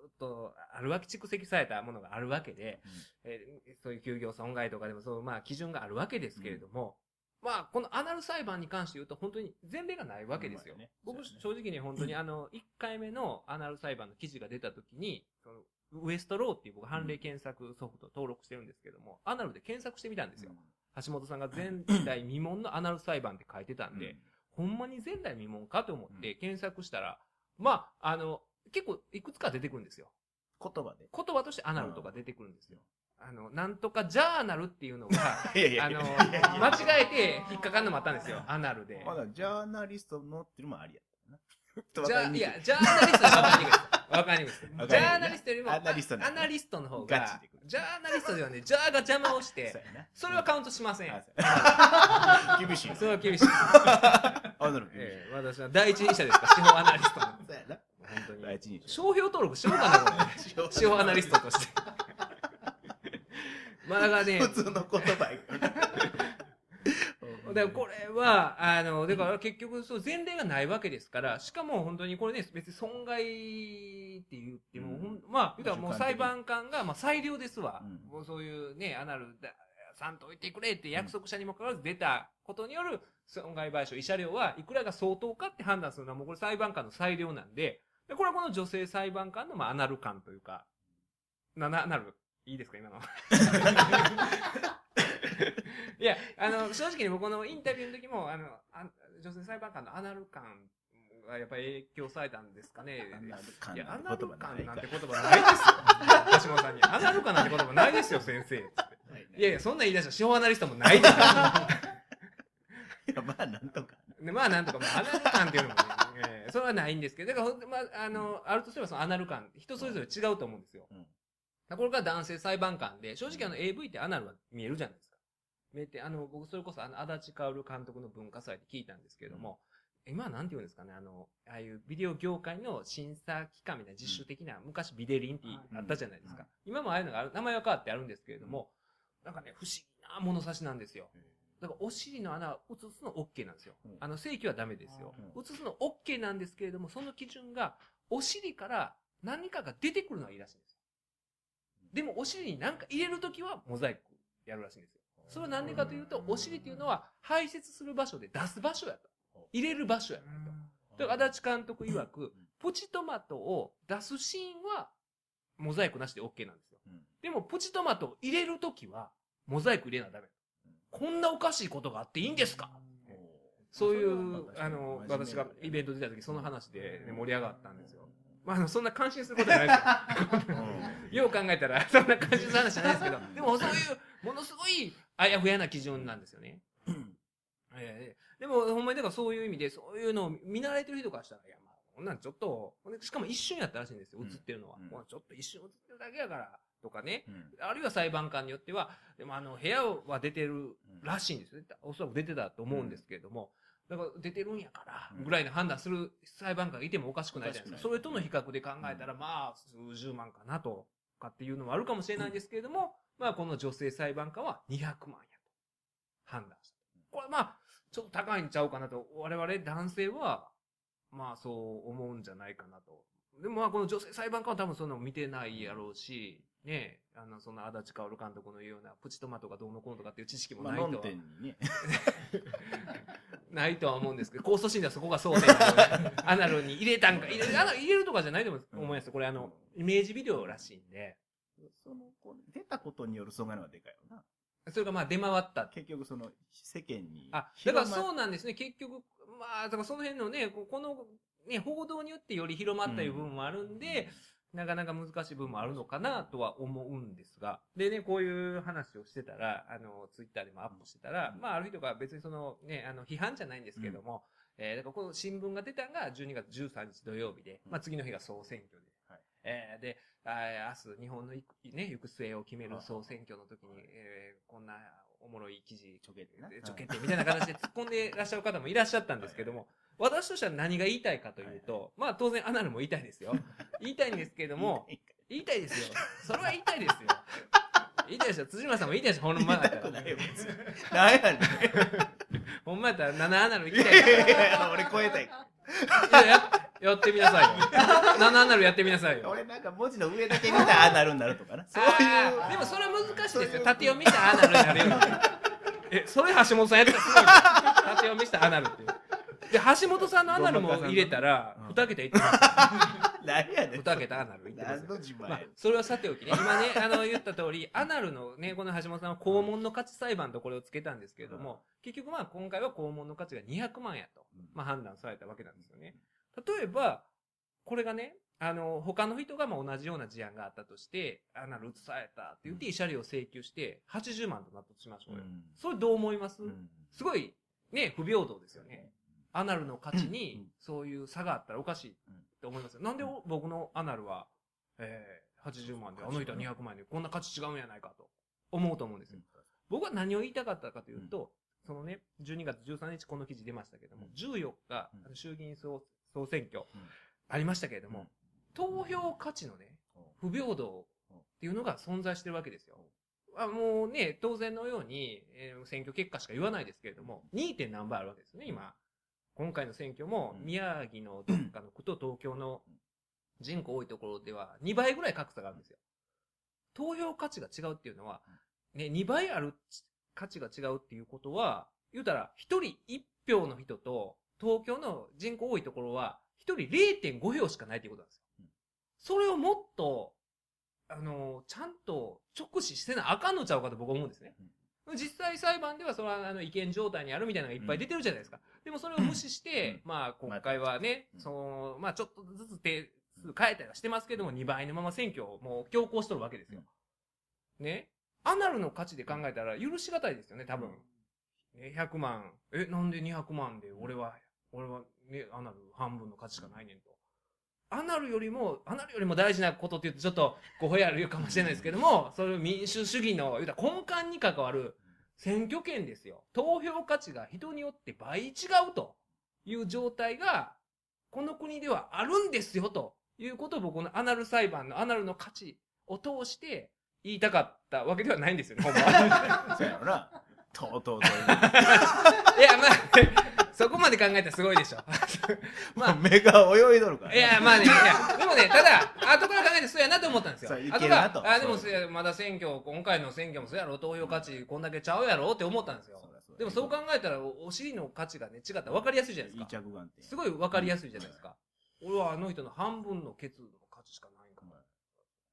っと、あるわけ、蓄積されたものがあるわけで、えーそういう休業損害とかでも、そう、まあ、基準があるわけですけれども、まあ、このアナル裁判に関して言うと、本当に前例がないわけですよ。ね。僕、正直に本当に <clears throat> あの、1回目のアナル裁判の記事が出た時に、そのウエストローっていう僕、判例検索ソフト登録してるんですけども、アナルで検索してみたんですよ。橋本さんが前代未聞のアナル裁判って書いてたんで、ほんまに前代未聞かと思って検索したら、まあ、あの、結構いくつか出てくるんですよ。言葉で。言葉としてアナルとか出てくるんですよ。あの、なんとかジャーナルっていうのが、<laughs> いやいやあの、間違えて引っかかるのもあったんですよ。アナルで。まだジャーナリスト乗ってるのもありやったな。じゃあ、いや、ジャーナリストはわかりにくいです。わかりにくいジャーナリストよりも、アナリストねアナリストの方がガチで来る、ジャーナリストではね、ジャーが邪魔をしてそれはカウントしません。<laughs> 厳しい。それは厳しい。あなるほど。ええ私は第一人者ですから、司法アナリストの。当に。第一人者商標登録しようかな、これ。<laughs> 司法アナリストとして。<laughs> まあだからね、普通の言葉やけどなだから <laughs> これは、あの、だから結局そう前例がないわけですから、しかも本当にこれね、別に損害って言っても、うんまあ、言うたらもう裁判官が、まあ裁量ですわ。うんもうそういうね、アナルだ、さんといてくれって約束者にもかかわらず出たことによる損害賠償、慰謝料はいくらが相当かって判断するのはもうこれ裁判官の裁量なんで、でこれはこの女性裁判官のまあアナル感というか、な、な、なる。いいですか今の。<laughs> いや、あの、正直に僕のインタビューの時も、あの、あ女性裁判官のアナル感がやっぱり影響されたんですかね。アナル感いや、アなんナルて言葉ない感なんて言葉ないですよ。橋本さんに。アナル感なんて言葉ないですよ、先生。いやいや、そんなん言い出したら、司法アナリストもないですよ。いや、まあ、なんとかでまあ、なんとか、まあ、アナル感っていうのもね、<laughs> えーそれはないんですけど、だからほんと、まあ、あの、あるとすればそのアナル感、人それぞれ違うと思うんですよ。うんこれが男性裁判官で、正直あの AV ってアナルは見えるじゃないですか。見えて、あの、僕それこそあの、足立薫監督の文化祭で聞いたんですけれども、今はなんて言うんですかね、あの、ああいうビデオ業界の審査機関みたいな実習的な、昔ビデリンってあったじゃないですか。今もああいうのがある、名前は変わってあるんですけれども、なんかね、不思議な物差しなんですよ。だからお尻の穴を映すの OK なんですようん。あの、正規はダメですよう。映すの OK なんですけれども、その基準が、お尻から何かが出てくるのはいいらしいんですよ。でも、お尻に何か入れるときはモザイクやるらしいんですよ。それは何でかというと、お尻っていうのは排泄する場所で出す場所やと。入れる場所やと。だから、足立監督曰く、プチトマトを出すシーンは、モザイクなしで OK なんですよ。うんでも、プチトマトを入れるときは、モザイク入れなダメ。こんなおかしいことがあっていいんですか？そういう、あの、私がイベント出た時、その話で、ね、盛り上がったんですよ。まあ、そんな感心することじゃないですよ。<laughs> よう考えたら、そんな感じの話じゃないですけど、<laughs> でもそういう、ものすごい、あやふやな基準なんですよね。ええ。でも、ほんまに、だからそういう意味で、そういうのを見慣れてる人からしたら、いや、まあ、こんなんちょっと、しかも一瞬やったらしいんですよ、うん映ってるのは。うん。もうちょっと一瞬映ってるだけやから、とかね。うん。あるいは裁判官によっては、でもあの、部屋は出てるらしいんですよ。おそらく出てたと思うんですけれども、だから出てるんやから、うん。ぐらいの判断する裁判官がいてもおかしくないじゃないですか。それとの比較で考えたら、まあ、数十万かなと、かっていうのもあるかもしれないんですけれども、まあ、この女性裁判官は200万やと判断した。これまあ、ちょっと高いんちゃうかなと、我々男性は、まあそう思うんじゃないかなと。でもまあこの女性裁判官は多分そんなの見てないやろうし、ね、あの、その足立薫監督の言うようなプチトマトがどうのこうのとかっていう知識もまあ、ないとは、論点にね。<laughs> ないとは思うんですけど、控訴審ではそこが争点なのでアナルに入れたんか、入れあの入れるとかじゃないと思います。これあの、イメージビデオらしいんで、その、出たことによる損害の方がでかいよな。それがまあ出回った結局その、世間に。あ、だからそうなんですね。結局、まあ、だからその辺のね、ここの、ね、報道によってより広まったいう部分もあるんで、なかなか難しい部分もあるのかなとは思うんですが。でね、こういう話をしてたら、あの、ツイッターでもアップしてたら、うん。まあ、ある人が別にその、ね、あの、批判じゃないんですけども、えーだからこの新聞が出たのが12月13日土曜日で、まあ、次の日が総選挙で。はい。えーで、あー明日日本のいく、ね、行く末を決める総選挙の時に、えーこんなおもろい記事、ちょけてな。ちょけてみたいな形で突っ込んでいらっしゃる方もいらっしゃったんですけども、私としては何が言いたいかというと、まあ当然アナルも言いたいですよ。<laughs> 言いたいんですけれども、言いたいですよ。それは言いたいですよ。言いたいですよ。辻村さんも言いたいですよ。ほんまだったら。くないよ、別に。なんやねん。ほんまやったら7アナルい言いたいやいやいや俺超えたい。いやややってみなさいよ。7アナルやってみなさいよ。俺なんか文字の上だけ見たらああなるんなるとかな。そういう。でもそれは難しいですよ。縦読みしたらアナルになるよ。<laughs> え、それ橋本さんやったらすごいよ。縦読みしたらアナルっていう。で、橋本さんのアナルも入れたらうん、2桁いってます。<laughs> 何やねん。2桁アナルいってますそれはさておきね、今ね、あの、言った通り、アナルのね、この橋本さんは肛門の価値裁判とこれをつけたんですけれども、結局まあ今回は肛門の価値が200万やと、まあ判断されたわけなんですよね。例えば、これがね、あの、他の人がまあ同じような事案があったとして、アナル移されたって言って慰謝料を請求して、80万となったとしましょうよ。うん。それどう思います、うん。すごい、ね、不平等ですよね。アナルの価値うにん、そういう差があったらおかしいって思いますよ。なんでお僕のアナルは、えー、80万で、あの人は200万円で、こんな価値違うんやないかと思うと思うんですよ。僕は何を言いたかったかというと、そのね、12月13日この記事出ましたけども、うん。14日うん、衆議院総総選挙うん。ありましたけれども、うん。投票価値のね、不平等っていうのが存在してるわけですよ。あもうね、当然のように、えー選挙結果しか言わないですけれども、2. 点何倍あるわけですね、今。今回の選挙も、うん宮城のどっかの区と東京の人口多いところでは2倍ぐらい格差があるんですよ。投票価値が違うっていうのは、ね、2倍ある価値が違うっていうことは、言うたら、1人1票の人と、東京の人口多いところは、1人0.5票しかないということなんですよ。それをもっと、あの、ちゃんと直視してなあかんのちゃうかと僕は思うんですね。実際裁判ではそれはあの違憲状態にあるみたいなのがいっぱい出てるじゃないですか。でもそれを無視して、まあ国会はね、うんその、まあちょっとずつ手数変えたりはしてますけども、2倍のまま選挙をもう強行しとるわけですよ。ね。アナルの価値で考えたら許しがたいですよね、多分。ね、100万。え、なんで200万で俺は、俺はね、アナル半分の価値しかないねんと。アナルよりも、アナルよりも大事なことって言うとちょっと語弊あるかもしれないですけども、それを民主主義の、言うたら根幹に関わる選挙権ですよ。投票価値が人によって倍違うという状態が、この国ではあるんですよということを僕のアナル裁判のアナルの価値を通して言いたかったわけではないんですよね、ほんまは。<laughs> そうやろな。とうとうと。<laughs> いや、まあ、そこまで考えたらすごいでしょ。まあ、目が泳いどるから。いや、まあね、いや、でもね、ただ、後から考えてそうやなと思ったんですよ。そうい後けるなとから、あ、でもそうやまだ選挙、今回の選挙もそうやろ、投票価値こんだけちゃうやろって思ったんですよ。でもそう考えたら、おお尻の価値がね、違ったら分かりやすいじゃないですか。すごい分かりやすいじゃないですか。俺はあの人の半分のケツの価値しかないんか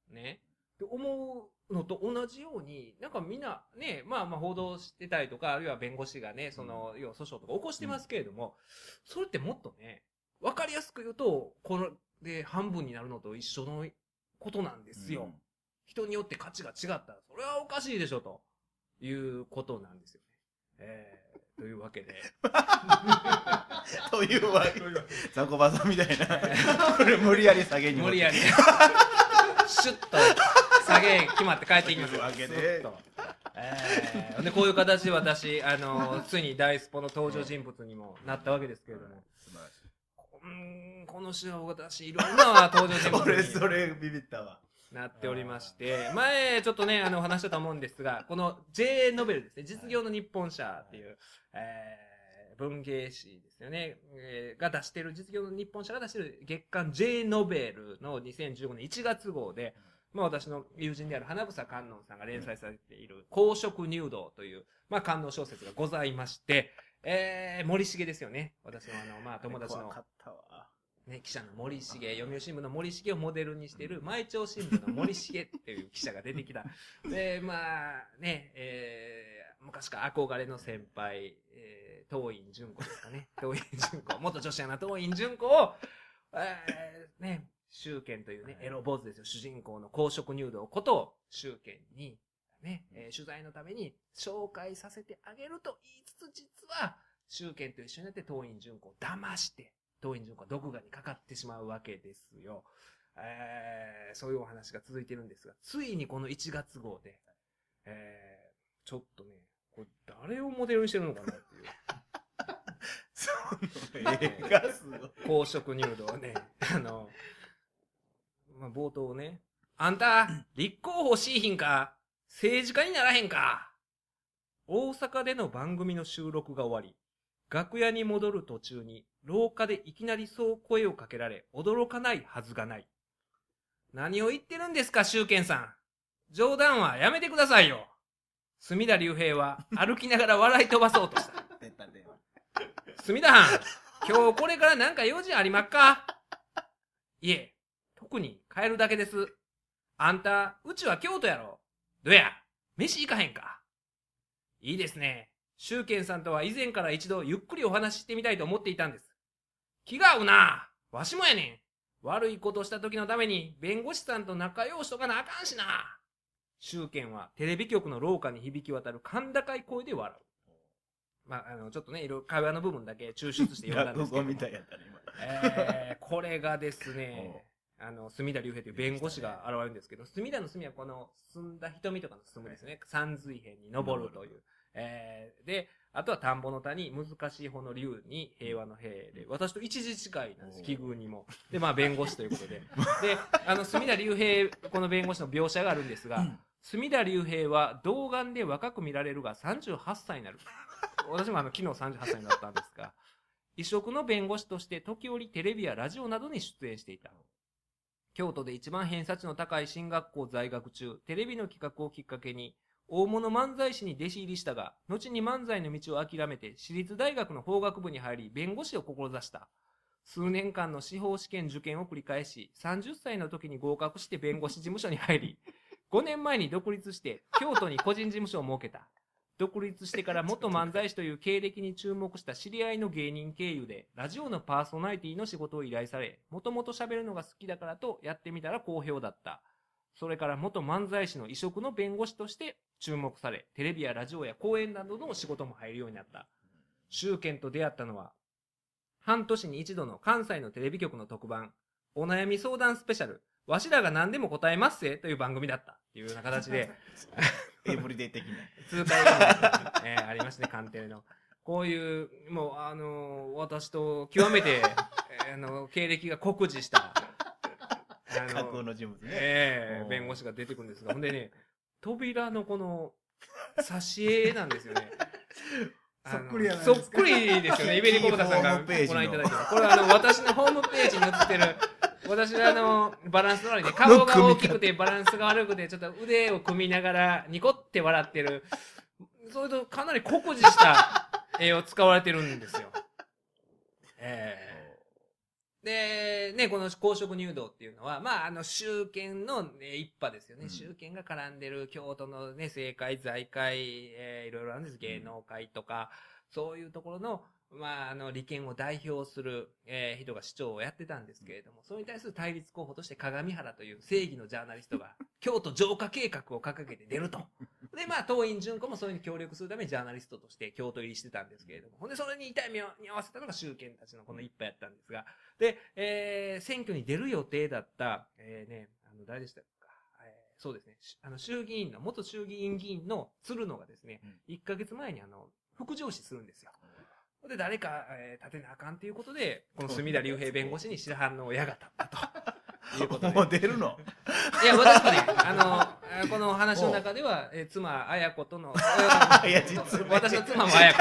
ね。って思うのと同じように、なんかみんなね、まあまあ報道してたりとか、あるいは弁護士がね、その、要は訴訟とか起こしてますけれども、それってもっとね、わかりやすく言うと、これで半分になるのと一緒のことなんですよ。人によって価値が違ったら、それはおかしいでしょ、ということなんですよね。えー、というわけで。<laughs> というわけで、ザコバさんみたいな。これ無理やり下げに無理やり。シュッと下げ決まって帰っていきますというわけでスッとえーでこういう形で私、あのついに大スポの登場人物にもなったわけですけれども、素晴らしい。うーんこの週は私いろんな登場人物俺、にそれビビったわ。なっておりまして、前ちょっとね、あの話したと思うんですが、この J ノベルですね、実業の日本社っていう、えーー文芸誌ですよね、えーが出してる、実業の日本社が出してる月刊 J ノベルの2015年1月号で、まあ私の友人である花房観音さんが連載されている、公職入道という、まあ観音小説がございまして、えー、森重ですよね。私のあの、まあ友達の。ね、記者の森重、読売新聞の森重をモデルにしている、毎朝新聞の森重っていう記者が出てきた。<laughs> で、まあ、ね、えー、昔から憧れの先輩、えー、東院純子ですかね。東院純子、元女子アナ東院純子を、えー、ね、周健というね、エロ坊主ですよ、主人公の公職入道ことを周健に、ね、えー取材のために紹介させてあげると言いつつ、実は、周健と一緒になって東院純子を騙して、東院純子は毒牙にかかってしまうわけですよ。えーそういうお話が続いてるんですが、ついにこの1月号で、えーちょっとね、これ誰をモデルにしてるのかなっていう。<laughs> その映画すごい。公職入道をね、あの、まあ、冒頭ね、あんた、立候補しいひんか？政治家にならへんか？大阪での番組の収録が終わり、楽屋に戻る途中に、廊下でいきなりそう声をかけられ、驚かないはずがない。何を言ってるんですか、周健さん。冗談はやめてくださいよ。隅田隆平は歩きながら笑い飛ばそうとした。出た電話。隅田藩、今日これからなんか用事ありまっか？いえ、特に帰るだけです。あんた、うちは京都やろ。どや、飯行かへんか。いいですね。周健さんとは以前から一度ゆっくりお話ししてみたいと思っていたんです。気が合うな。わしもやねん。悪いことした時のために弁護士さんと仲良しとかなあかんしな。周健はテレビ局の廊下に響き渡る甲高い声で笑う。まあ、あの、ちょっとね、いろいろ会話の部分だけ抽出して読んだんですけども。<laughs> 落語みたいやったね、今。えー、これがですね、<laughs> あの、隅田隆平という弁護士が現れるんですけど、隅田の隅はこの、澄んだ瞳とかの澄むですね。山水辺に登るという。えー、で、あとは田んぼの谷、難しい方の竜に平和の平で、私と一時近いなんです、奇遇にも。で、まあ弁護士ということで。<laughs> で、あの、隅田隆平、この弁護士の描写があるんですが、隅田隆平は童顔で若く見られるが38歳になる。<laughs> 私もあの、昨日38歳になったんですが、異色の弁護士として時折テレビやラジオなどに出演していた。京都で一番偏差値の高い進学校在学中、テレビの企画をきっかけに、大物漫才師に弟子入りしたが、後に漫才の道を諦めて、私立大学の法学部に入り、弁護士を志した。数年間の司法試験受験を繰り返し、30歳の時に合格して弁護士事務所に入り、5年前に独立して、京都に個人事務所を設けた。独立してから <laughs> 元漫才師という経歴に注目した知り合いの芸人経由で、ラジオのパーソナリティの仕事を依頼され、もともと喋るのが好きだからとやってみたら好評だった。それから元漫才師の異色の弁護士として注目され、テレビやラジオや講演などの仕事も入るようになった。周健と出会ったのは、半年に一度の関西のテレビ局の特番、お悩み相談スペシャル、わしらが何でも答えますせという番組だった。っていうような形で、<laughs> エブリデイ的な。通過が、えーありましたね、官邸の。こういう、もう、あのー私と極めて、<laughs> えーあの、経歴が酷似した、あ架空の人物ね。ええ弁護士が出てくるんですが、ほんでね、扉のこの、挿絵なんですよね。そっくりやないそっですかくりですよね、イベリコブタさんがご覧いただいてる。これはあの、私のホームページに載ってる、私のあの、バランスの悪いね、顔が大きくてバランスが悪くて、ちょっと腕を組みながら、ニコって笑ってる、それとかなり酷似した <laughs> 絵を使われてるんですよ。ええ。で、ね、この公職入道っていうのは、まあ、あの、宗権の、ね、一派ですよね。うん。宗権が絡んでる京都のね、政界、財界、えーいろいろあるんです。芸能界とか、そういうところの、まあ、あの、利権を代表する、えー人が市長をやってたんですけれども、それに対する対立候補として鏡原という正義のジャーナリストが、<laughs> 京都浄化計画を掲げて出ると。で、まあ、東院純子もそれに協力するためにジャーナリストとして京都入りしてたんですけれども、ほん。で、それに痛い目に合わせたのが宗権たちのこの一派やったんですが、で、えー選挙に出る予定だった、えーね、あの、誰でしたか、えーそうですね、しあの、衆議院の、元衆議院議員の鶴野がですね、うん。1ヶ月前にあの、副上司するんですよ。で、誰か、えー立てなあかんということで、この隅田隆平弁護士に白羽の矢が立ったと。<laughs> いうことでもう出るの？いや、私もね、<laughs> あの、えーこの話の中では、えー妻、綾子との、<laughs> いや実名私の妻も綾子。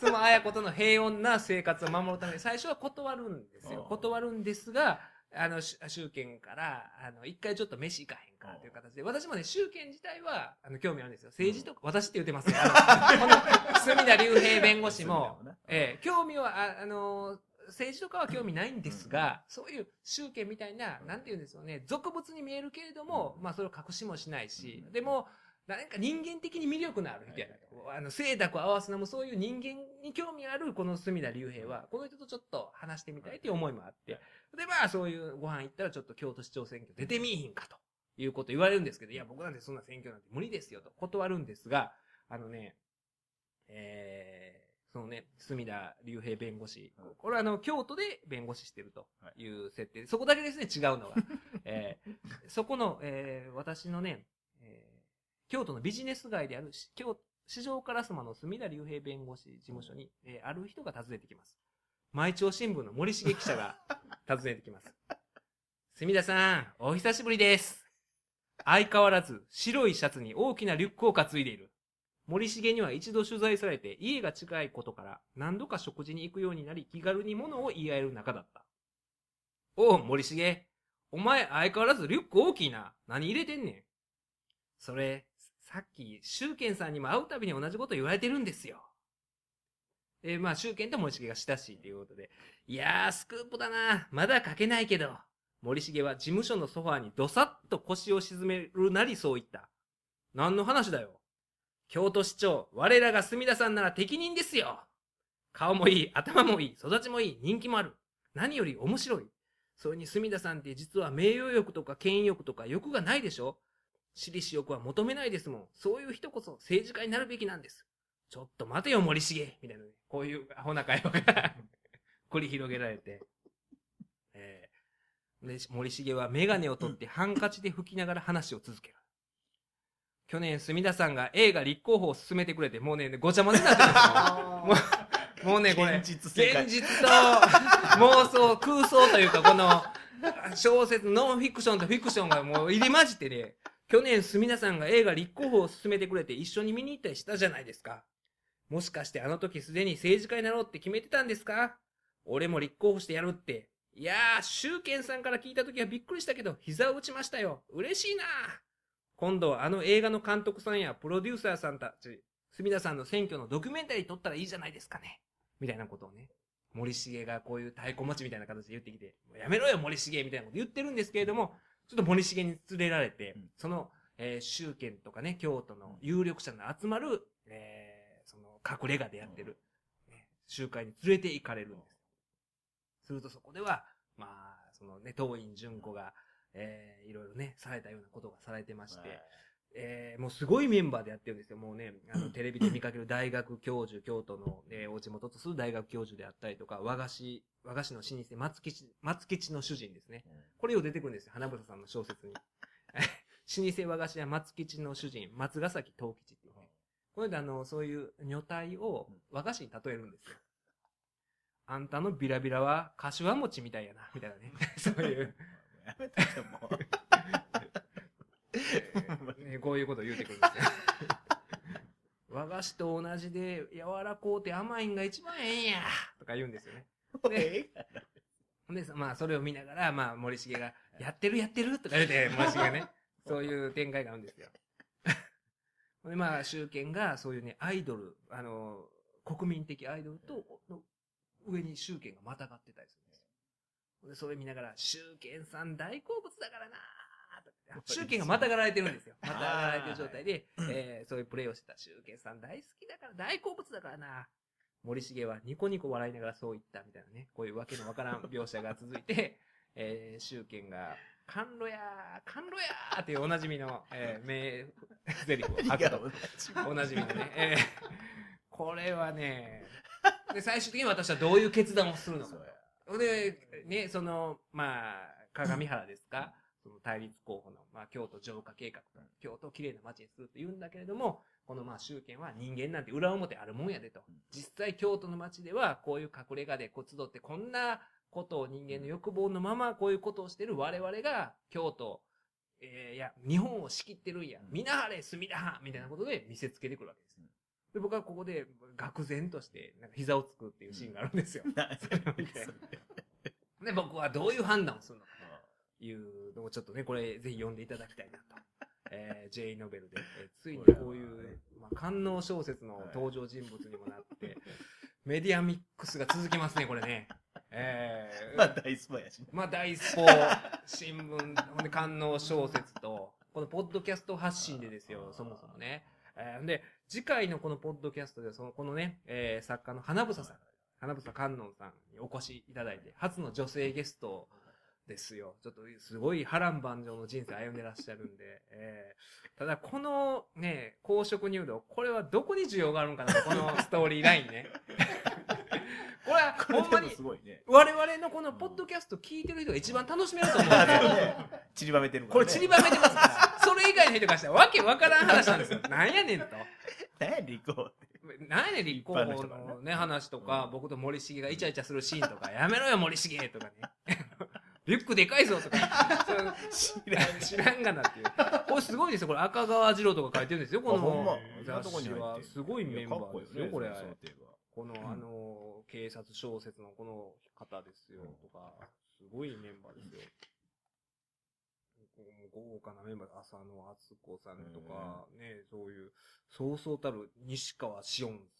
妻綾子との平穏な生活を守るために最初は断るんですよ。うん断るんですが、あの、し宗権から、あの、一回ちょっと飯行かへんかという形で、私もね、宗権自体は、あの、興味あるんですよ。政治とか、私って言ってますね。あの、<laughs> この、隅田隆平弁護士も、ええ興味は、あ、あのー政治とかは興味ないんですが、そういう宗教みたいな、なんて言うんですよね、俗物に見えるけれども、まあそれを隠しもしないし、でも、なんか人間的に魅力のある人やなと。あの、清濁合わすのもそういう人間に興味あるこの隅田隆平は、この人とちょっと話してみたいという思いもあって、で、まあそういうご飯行ったらちょっと京都市長選挙出てみいひんかということ言われるんですけど、いや、僕なんてそんな選挙なんて無理ですよと断るんですが、あのね、えー、そのね、隅田隆平弁護士うん。これはあの、京都で弁護士してるという設定で、そこだけですね、違うのが。<laughs> えーそこの、えー私のね、えー京都のビジネス街である、し京市場烏丸の隅田隆平弁護士事務所に、えーある人が訪ねてきます。毎朝新聞の森重記者が <laughs> 訪ねてきます。隅田さん、お久しぶりです。相変わらず白いシャツに大きなリュックを担いでいる。森重には一度取材されて家が近いことから何度か食事に行くようになり気軽に物を言い合える仲だった。おう、森重。お前相変わらずリュック大きいな。何入れてんねん。それ、さっき、周健さんにも会うたびに同じこと言われてるんですよ。えまあ、周健と森重が親しいということで。いやー、スクープだな。まだ書けないけど。森重は事務所のソファーにどさっと腰を沈めるなりそう言った。何の話だよ。京都市長、我らが隅田さんなら適任ですよ。顔もいい、頭もいい、育ちもいい、人気もある。何より面白い。それに隅田さんって実は名誉欲とか権威欲とか欲がないでしょ私利私欲は求めないですもん。そういう人こそ政治家になるべきなんです。ちょっと待てよ、森重みたいなね。こういうアホな会話が <laughs> 繰り広げられて。えーで森重はメガネを取ってハンカチで拭きながら話を続ける。去年、隅田さんが映画立候補を進めてくれて、もうね、ごちゃ混ぜになってるんですよ。<laughs> もうね、これ、現実現実と妄想、空想というか、この小説、ノンフィクションとフィクションがもう入り混じってね、去年、隅田さんが映画立候補を進めてくれて一緒に見に行ったりしたじゃないですか。もしかしてあの時すでに政治家になろうって決めてたんですか？俺も立候補してやるって。いやー、周健さんから聞いた時はびっくりしたけど、膝を打ちましたよ。嬉しいな今度はあの映画の監督さんやプロデューサーさんたち、隅田さんの選挙のドキュメンタリー撮ったらいいじゃないですかね。みたいなことをね、森重がこういう太鼓持ちみたいな形で言ってきて、もうやめろよ森重みたいなこと言ってるんですけれども、ちょっと森重に連れられて、うん。その、えー、州県とかね、京都の有力者の集まる、えー、その、隠れ家でやってる、ね集会に連れて行かれるんです。するとそこでは、まあ、そのね、当院純子が、えー、いろいろね、されたようなことがされてまして、えーもうすごいメンバーでやってるんですよ。もうね、あの、テレビで見かける大学教授、京都の、えー、お地元とする大学教授であったりとか、和菓子、和菓子の老舗、松吉、松吉の主人ですね。これよう出てくるんですよ。花房さんの小説に。<laughs> 老舗和菓子屋松吉の主人、松ヶ崎藤吉っていうね。これであの、そういう女体を和菓子に例えるんですよ。あんたのビラビラは柏餅みたいやな、みたいなね。<laughs> そういう。<laughs> やめてよもう <laughs> ね、こういうことを言うてくるんですよ。<laughs> 和菓子と同じで柔らこうて甘いんが一番ええんやとか言うんですよね。<laughs> で、でまあそれを見ながら、まあ森重が、やってるやってるとか言うて、森重がね、そういう展開があるんですよ。で、まあ、集権がそういうね、アイドル、あの、国民的アイドルと、の上に集権がまたがってたりするんですよ。で、それ見ながら、集権さん大好物だからな集権がまたがられてるんですよ。<laughs> またがられてる状態で、えーそういうプレイをしてた集権さん大好きだから、大好物だからな森重はニコニコ笑いながらそう言ったみたいなね、こういうわけのわからん描写が続いて、<laughs> えー、集権が、甘露やー、甘露やーっていうおなじみの、えー、名台詞を吐くと。おなじみのね。えーこれはね、で、最終的に私はどういう決断をするのか。で、ね、その、まあ、鏡原ですか、その対立候補の、まあ、京都浄化計画と、京都をきれいな街にすると言うんだけれども、このまあ、集権は人間なんて裏表あるもんやでと。実際京都の街では、こういう隠れ家でこう集って、こんなことを人間の欲望のままこういうことをしてる我々が、京都、えーいや、日本を仕切ってるんや。みなはれ、隅田みたいなことで見せつけてくるわけです。で、僕はここで、愕然として、なんか膝をつくっていうシーンがあるんですよ。<laughs> <laughs> で、僕はどういう判断をするのかというのをちょっとね、これぜひ読んでいただきたいなと。<laughs> えー、J ノベルで、えーついにこういう、まあ、官能小説の登場人物にもなって、メディアミックスが続きますね、これね。えー、<laughs> まあ大スパやしね。まあ、大スポ、新聞、ほんで、官能小説と、このポッドキャスト発信でですよ、そもそもね。えーで、次回のこのポッドキャストでは、その、このね、えー作家の花房さん、花房観音さんにお越しいただいて、初の女性ゲストですよ。ちょっと、すごい波乱万丈の人生歩んでらっしゃるんで、えーただ、このね、公職入道、これはどこに需要があるんかなと、このストーリーラインね。<laughs> これは、ほんまにでもす、ごいね。我々のこのポッドキャスト聞いてる人が一番楽しめると思うんで。<laughs> 散りばめてるから、これ散りばめてますから。それ以外の人からしたらわけわからん話なんですよ。なんやねんと。何やリコーって。なんやねん立候補のね、話とか、うん僕と森重がイチャイチャするシーンとか、やめろよ森重とかね。リュックでかいぞとか、<laughs> 知らん知らんがなっていう。これすごいですよ。これ赤川次郎とか書いてるんですよ。この雑誌は。すごいメンバーですよ、これ。このあの、警察小説のこの方ですよ、とか、すごいメンバーですよ。豪華なメンバーで、浅野敦子さんとか、ね、そういう、そうそうたる西川しおんさんとか、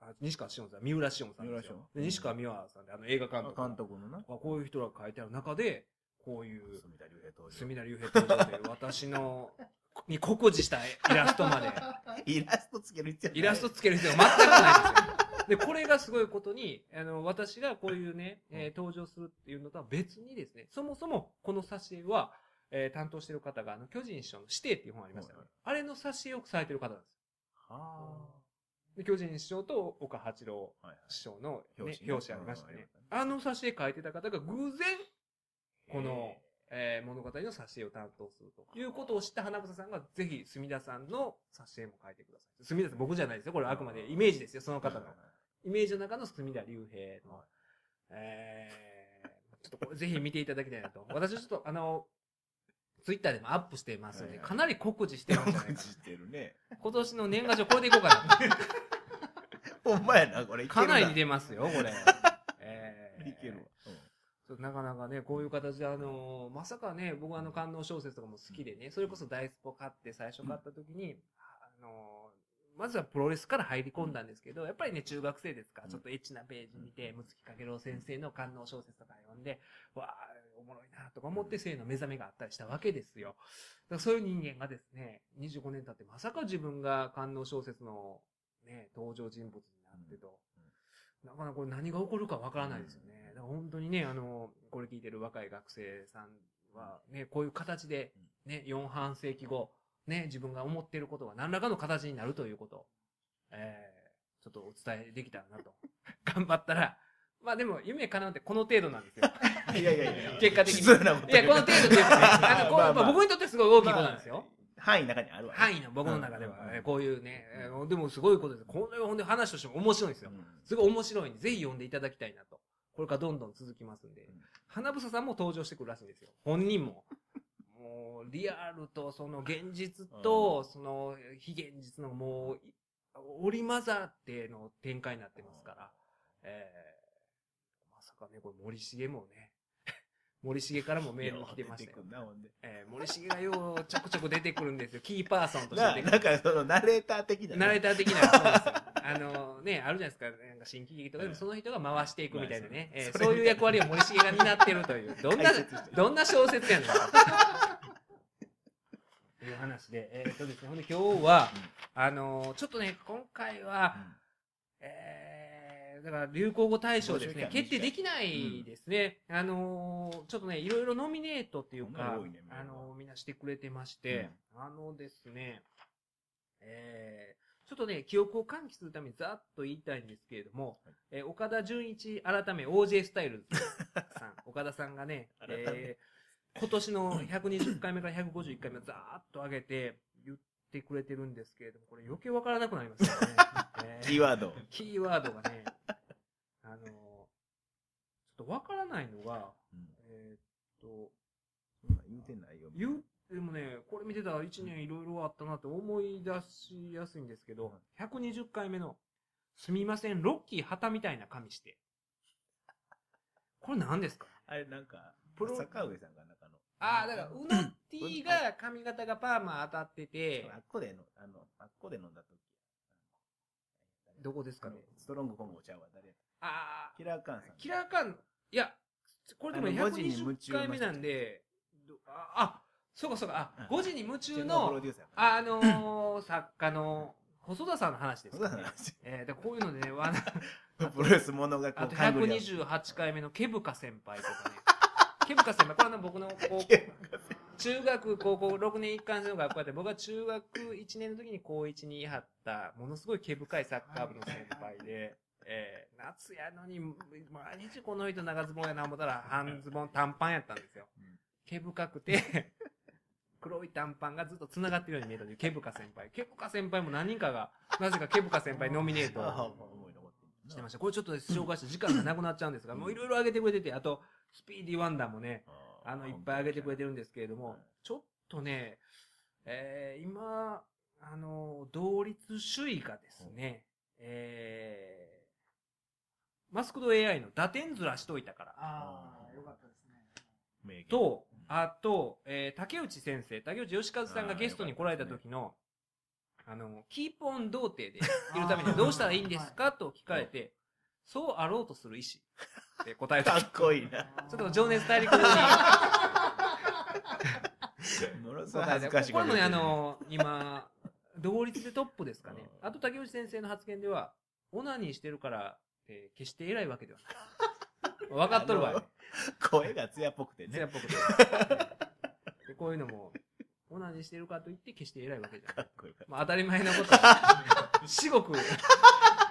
あ西川しおんさん、三浦しおんさんですよで西川美和さんで、あの映画監督。監督のな。あこういう人が書いてある中で、こういう、住田龍平登場。隅田竜平登場で、私の、<laughs> に酷似したイラストまで、<laughs> イラストつける必要イラストつける必要は全くないですよ。で、これがすごいことに、あの、私がこういうね、えー登場するっていうのとは別にですね、そもそもこの挿絵は、えー担当してる方が、あの、巨人師匠の指定っていう本ありましたよね。あれの挿絵をされてる方なんですはよ。で巨人師匠と岡八郎師匠の、ね、表紙ありましたねうん。あの挿絵描いてた方が偶然、この、えー物語の挿絵を担当するということを知った花房さんが、ぜひ、墨田さんの挿絵も描いてください。墨田さん、僕じゃないですよ。これはあくまでイメージですよ、その方の。イメージの中の墨田竜平の、えー、ちょっとぜひ見ていただきたいなと。<laughs> 私ちょっと、あの、ツイッターでもアップしてますので、かなり酷似してるんじゃないかな。してるね。今年の年賀状これでいこうかな。<laughs> ほんまやな、これ。かなり似でてますよ、これ。<laughs> えーいけるわ。なかなかね、こういう形で、あのーまさかね、僕はあの、官能小説とかも好きでね、それこそダイスポ買って最初買った時に、あのーまずはプロレスから入り込んだんですけど、やっぱりね、中学生ですから、うんちょっとエッチなページ見て、むつきかけろう先生の官能小説とか読んで、わあ、おもろいなとか思って性の目覚めがあったりしたわけですよ。だからそういう人間がですね、25年経ってまさか自分が官能小説のね、登場人物になってと、なかなかこれ何が起こるかわからないですよね。だから本当にね、あの、これ聞いてる若い学生さんはね、こういう形で、ね、4半世紀後、ね、自分が思っていることが何らかの形になるということ、えー、ちょっとお伝えできたらなと。<laughs> 頑張ったら、まあでも夢叶うってこの程度なんですよ。<laughs> いやいやいや。結果的に失礼なこといや、この程度っていうかね、あのこうまあまあまあ僕にとってすごい大きいことなんですよ。範囲の中にあるわね。範囲の僕の中では、こういうね、えーでもすごいことです。これはほんで話としても面白いんですよ。すごい面白いんで、ぜひ読んでいただきたいなと。これからどんどん続きますんでうん。花房さんも登場してくるらしいんですよ。本人も。もう、リアルと、その現実と、その非現実のもうい、織り交ざっての展開になってますから。えー、まさかね、これ森重もね、森重からもメール来てましたよ。よう出てく。んなほんでえー、森重がようちょくちょく出てくるんですよ。キーパーソンとしてな出てくる。なんかそのナレーター的なね。ナレーター的な、そうですよ。あのね、あるじゃないですか、なんか新喜劇とかでもその人が回していくみたいなね、えーまあそういう役割を森重が担ってるという、どんなどんな小説やねん。という話で、えーっとですね、ほんで今日は、あのーちょっとね、今回は、えー、だから流行語大賞ですね、決定できないですね。あのーちょっとね、いろいろノミネートっていうか、ねあのーみんなしてくれてまして、あのですね、えー、ちょっとね、記憶を喚起するためにざっと言いたいんですけれども、はい。えー岡田准一改め OJ スタイルズさん、<laughs> 岡田さんがね、えー今年の120回目から151回目をざーっと上げて言ってくれてるんですけれども、これ余計わからなくなりますよね。<laughs> えー。キーワード。キーワードがね、あのちょっとわからないのが、うんえーっと、そんなん言うてないよ。言っでもね、これ見てたら1年いろいろあったなって思い出しやすいんですけど、120回目の、すみません、ロッキー旗みたいな髪して。これ何ですか？あれなんか、プロ坂上さんが中の。ああ、だから、ウノッティが髪型がパーマ当たっててあ、っこでの、あの、あっこで飲んだ時。どこですかね？ストロングコンゴちゃうわ、誰？やああ、キラーカンさん。キラーカン、いや、これでもあの5時に夢120中回目なんで、どあ、あそうかそうか、あ、うん。5時に夢中プロの、デューサーかあのー、<laughs> 作家の、細田さんの話ですかね。そうだな。えー、でこういうのでね、<laughs> わなプロレスものがこう、あと勘繰り合う128回目のケブカ先輩とかね。<laughs> ケブカ先輩、これは僕の高校、中学、高校6年一貫生の学校で、僕は中学1年の時に高1にいはった、ものすごい毛深いサッカー部の先輩で、えー、夏やのに、毎日この人長ズボンやな思ったら、半ズボン短パンやったんですようん。毛深くて、<laughs> 黒い短パンがずっと繋がってるように見えたという毛深先輩。毛深先輩も何人かが、なぜか毛深先輩ノミネート。<laughs> してました。これちょっと紹介した時間がなくなっちゃうんですが、もういろいろ上げてくれてて、あと、スピーディーワンダーもね、あの、いっぱい上げてくれてるんですけれども、ちょっとね、えー、今、あの、同率首位がですね、えー、マスクド AI の打点ずらしといたから、ああ、よかったですね。と、あと、えー、竹内先生、竹内義和さんがゲストに来られた時の、あの、キープオン童貞でいるためにはどうしたらいいんですか？と聞かれて、そうあろうとする意思って答えた。ちかっこいいな。ょっと情熱大陸に。<laughs> ものすごい恥ずかしいこれもね、あ、の、今、同率でトップですかね。あと竹内先生の発言では、オナニーしてるから、えー決して偉いわけではない。分かっとるわよ。声が艶っぽくてね。艶っぽくて。でこういうのも、オナニーしてるからといって決して偉いわけじゃない。かっこよかっまあ当たり前のこと。至極、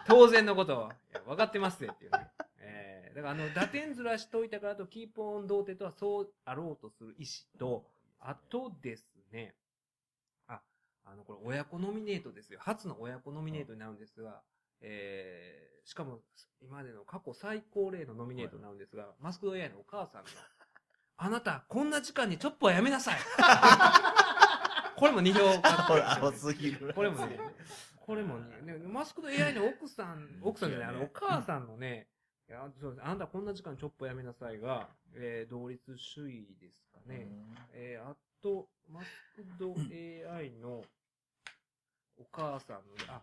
当然のことを、分かってますねっていうね。えー、だからあの、打点ずらしといたからと、キープオン童貞とはそうあろうとする意思と、あとですね、あ、あの、これ親子ノミネートですよ。初の親子ノミネートになるんですが、えー、しかも、今までの過去最高齢のノミネートになるんですが、マスクド AI のお母さんが、<laughs> あなた、こんな時間にチョップはやめなさい <laughs> これも2票た。これ、アホすぎる。これもね、これもね、ねマスクド AI の奥さん、奥さんじゃない、あの、お母さんのね、いやそうですあなたこんな時間チョップやめなさいが、えー、同率首位ですかね。えー、あと、マスクド AI のお母さんのね、あ、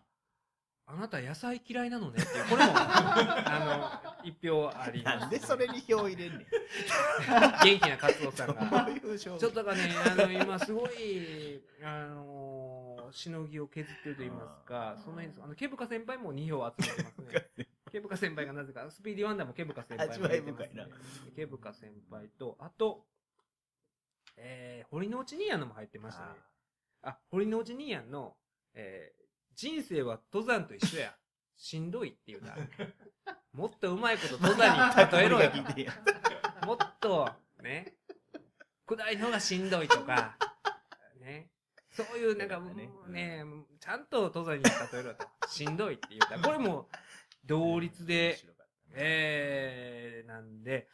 あなた野菜嫌いなのねっていう、これも、<laughs> あの、一票あります、なんでそれに票入れんねん。<laughs> 元気なカツオさんが。ちょっとだからね、あの、今すごい、あのしのぎを削ってると言いますか、その辺、あの、ケブカ先輩も2票集めてますね。ケブカ先輩がなぜか、スピーディーワンダーもケブカ先輩も入れてますね。ケブカ先輩と、あと、えー、堀之内兄やんのも入ってましたね。あ、堀之内兄やんの、えー、人生は登山と一緒や。しんどいっていうな。もっとうまいこと登山に例えろよ。<laughs> もっと、ね、下りの方がしんどいとか、ね、そういうなんか、ねね、ちゃんと登山に例えろと。しんどいって言ったら、これも同率で、<laughs> えー、なんで、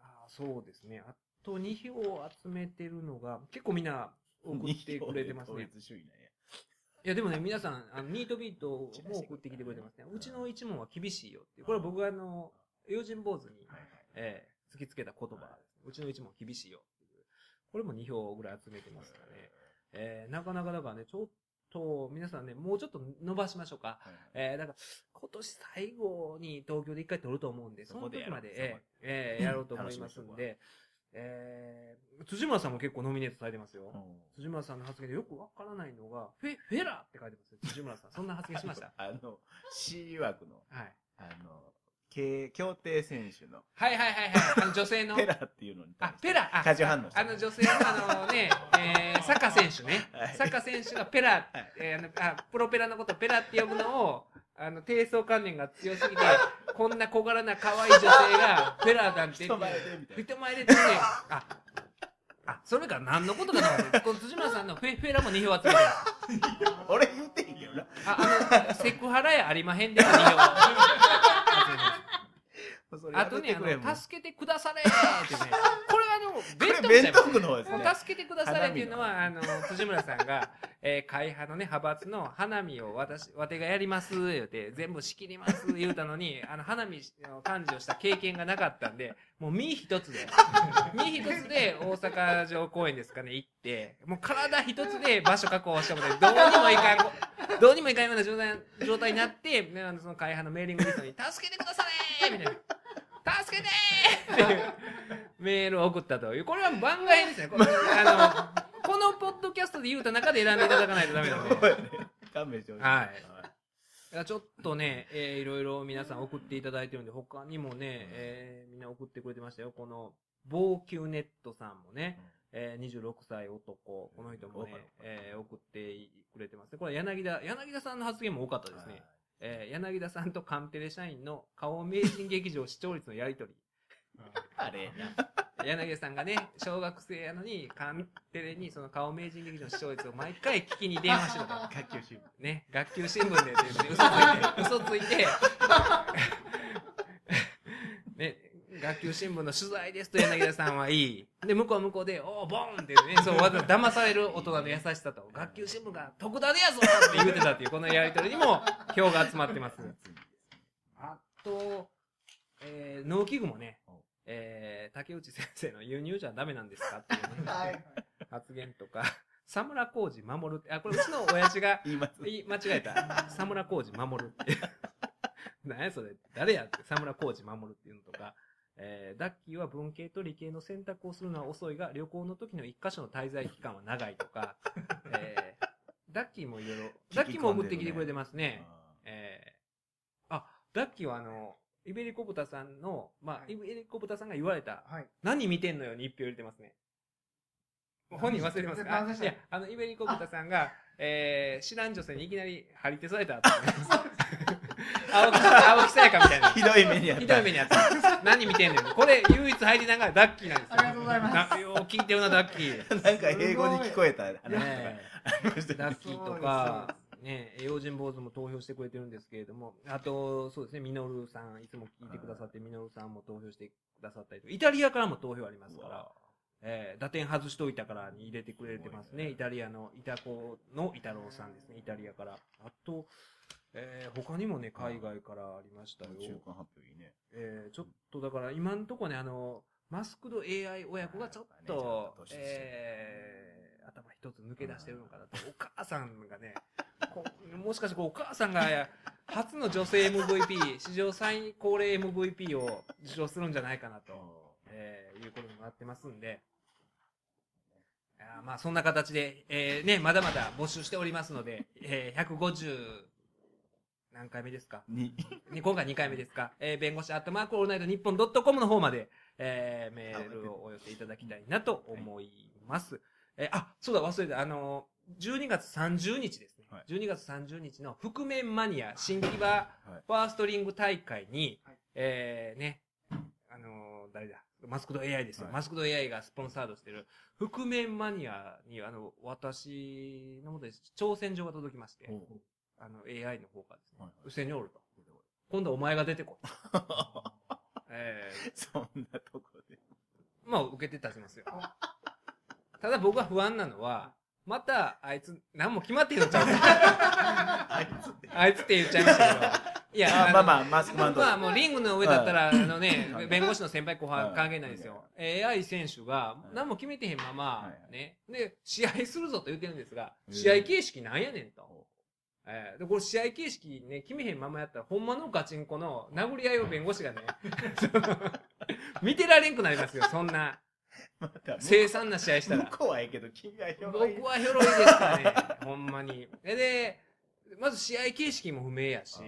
あーそうですね。あと2票集めてるのが、結構みんな送ってくれてますね。統一主義なんやいや、でもね、皆さん、あの、<laughs> ニートビートも送ってきてくれてますね。<laughs> うちの一問は厳しいよっていう。これは僕があの、用心坊主に、えー突きつけた言葉ですね。うちの一問厳しいよっていう。これも2票ぐらい集めてますかね。えーなかなかだからね、ちょっと、皆さんね、もうちょっと伸ばしましょうか。はいえー、だから、今年最後に東京で一回撮ると思うんで、その時まで、えーえーやろうと思いますんで、えー、辻村さんも結構ノミネートされてますよ。辻村さんの発言でよくわからないのが、フェ、フェラーって書いてますよ、辻村さん。そんな発言しました？<laughs> あの C 枠のはい。あの競競艇選手のはいはいはいはい。あの女性の。ペラっていうのに対あし、てペラ、あ、過剰反応あの女性のあのね、えー、<laughs> サッカー選手ね。はいサッカー選手がペラはい、えーあのあ、プロペラのことをペラって呼ぶのを、あの、低層観念が強すぎて、こんな小柄な可愛い女性が、ペラなんて言人って、前でみたいな。人前でってね、あ、あ、それから何のことかなこの辻村さんのフェフェラも2票集めてる。<laughs> 俺言ってへんけどな。あ、あの、セクハラやありまへんでも2票あとね、あの、助けてくだされーってね。<laughs> これはあの、弁当区の方ですね。助けてくださいっていうのは、あの、辻村さんが、<laughs> えー、会派のね、派閥の花見を私、わてがやります、言うて、全部仕切ります、言うたのに、あの、花見の幹事をした経験がなかったんで、もう身一つで、<laughs> 身一つで大阪城公園ですかね、行って、もう体一つで場所確保してもね、どうにもいかんこ、どうにもいかんような状態状態になって、ねあのその会派のメーリングリストに、助けてくださいみたいな。助けてーっていうメールを送ったという。これは番外編ですね。これあの、このポッドキャストで言うた中で選んでいただかないとダメなんで。そうやね勘弁してほしい。はいちょっとね、えーいろいろ皆さん送っていただいてるんで、他にもね、えーみんな送ってくれてましたよ。この、防球ネットさんもね、えー26歳男、この人もね、えー送ってくれてますね。これ柳田、柳田さんの発言も多かったですね。えー柳田さんとカンテレ社員の顔名人劇場視聴率のやりとり。あれ <laughs> 柳田さんがね、小学生やのに、カンテレにその顔名人劇場の視聴率を毎回聞きに電話してたと。<laughs> 学級新聞。ね、学級新聞でって言って、嘘ついて、嘘ついて、ね、<laughs> 学級新聞の取材ですと柳田さんはいい。で、向こうは向こうで、おー、ボーンってね、そう、わざ騙される大人の優しさと、学級新聞が特ダネやぞって言ってたっていう、このやりとりにも票が集まってます。あと、えー、農機具もねお、えー、竹内先生の輸入じゃダメなんですかっていうね、<laughs> はい。発言とか、佐村浩二守るって、あ、これうちの親父が <laughs> 言います。言い間違えた。佐村浩二守るって。<laughs> 何やそれ。誰やって。佐村浩二守るっていうのとか。えー、ダッキーは文系と理系の選択をするのは遅いが、旅行の時の一箇所の滞在期間は長いとか。<laughs> えー、ダッキーもいろいろ、ダッキーも送ってきてくれてますね。えー、あ、ダッキーはあの、イベリコブタさんの、まあ、はいイベリコブタさんが言われた、はい。何見てんのよに一票入れてますね。本人忘れてますかいや、あの、イベリコブタさんが、えー、知らん女性にいきなり張り手されたって。青木、青木さやかみたいな。ひどい目にあった。ひどい目にあった。何見てんのよ。これ、唯一入りながらダッキーなんですよ。ありがとうございますなよう聞いてるな、ダッキー。なんか英語に聞こえた。ダッキーとか、ね、用心坊主も投票してくれてるんですけれども、あと、そうですね、ミノルさん、いつも聞いてくださって、ミノルさんも投票してくださったりとか、イタリアからも投票ありますから、えー、打点外しといたからに入れてくれてますね。イタリアの、イタコのイタロウさんですね、イタリアから。あと、えー、他にもね、海外からありましたよ。中間発表いいね。えー、ちょっとだから今んとこね、あの、マスクド AI 親子がちょっはいとねえー、頭一つ抜け出してるのかなと。お母さんがね、こもしかしてお母さんが初の女性 MVP、史上最高齢 MVP を受賞するんじゃないかなと、えー、いうことになってますんで、あーまあそんな形で、えー、ね、まだまだ募集しておりますので、えー、150、何回目ですか？に、<laughs> に今回2回目ですか、えー、弁護士アットマークオールナイトニッポンドットコムの方まで、えー、メールをお寄せいただきたいなと思います。えーあ、そうだ、忘れた。あのー、12月30日ですね。はい。12月30日の覆面マニア新木場はい。ファーストリング大会に、はい。えー、ね、あのー誰だ、マスクド AI ですよ。はいマスクド AI がスポンサードしてる、覆面マニアに、あの、私のもとで挑戦状が届きまして、あの、AI の方からですね、はいうせにおると。今度お前が出てこい。<laughs> えそんなとこで。ー、まあ、受けて立ちますよ。ただ僕は不安なのは、また、あいつ、何も決まってんのちゃうか <laughs> あいつって。あいつって言っちゃいましたけど。いや、のあまあまあ、マスクマンと。まあもうリングの上だったら、あのねはい、弁護士の先輩後輩はい関係ないですよ。AI 選手がい。何も決めてへんままはい、ね、で、試合するぞと言ってるんですが、うん。試合形式なんやねんと。えーで、これ試合形式ね、決めへんままやったら、ほんまのガチンコの殴り合いを弁護士がね、<laughs> <laughs> 見てられんくなりますよ、そんな。<laughs> また、凄惨な試合したら。向。こうはええけど、君はよ僕はひょろいですからね、ほんまに。でで、まず試合形式も不明やし、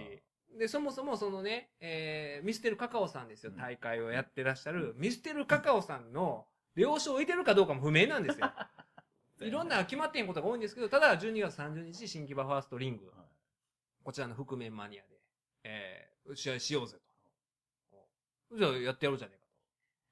で、そもそもそのね、えーミステルカカオさんですよ、うん大会をやってらっしゃる、ミステルカカオさんの了承を得てるかどうかも不明なんですよ。<laughs> いろんな決まってんことが多いんですけど、ただ12月30日、新木場ファーストリング、こちらの覆面マニアで、えー試合しようぜと。じゃあやってやろうじゃねえかと。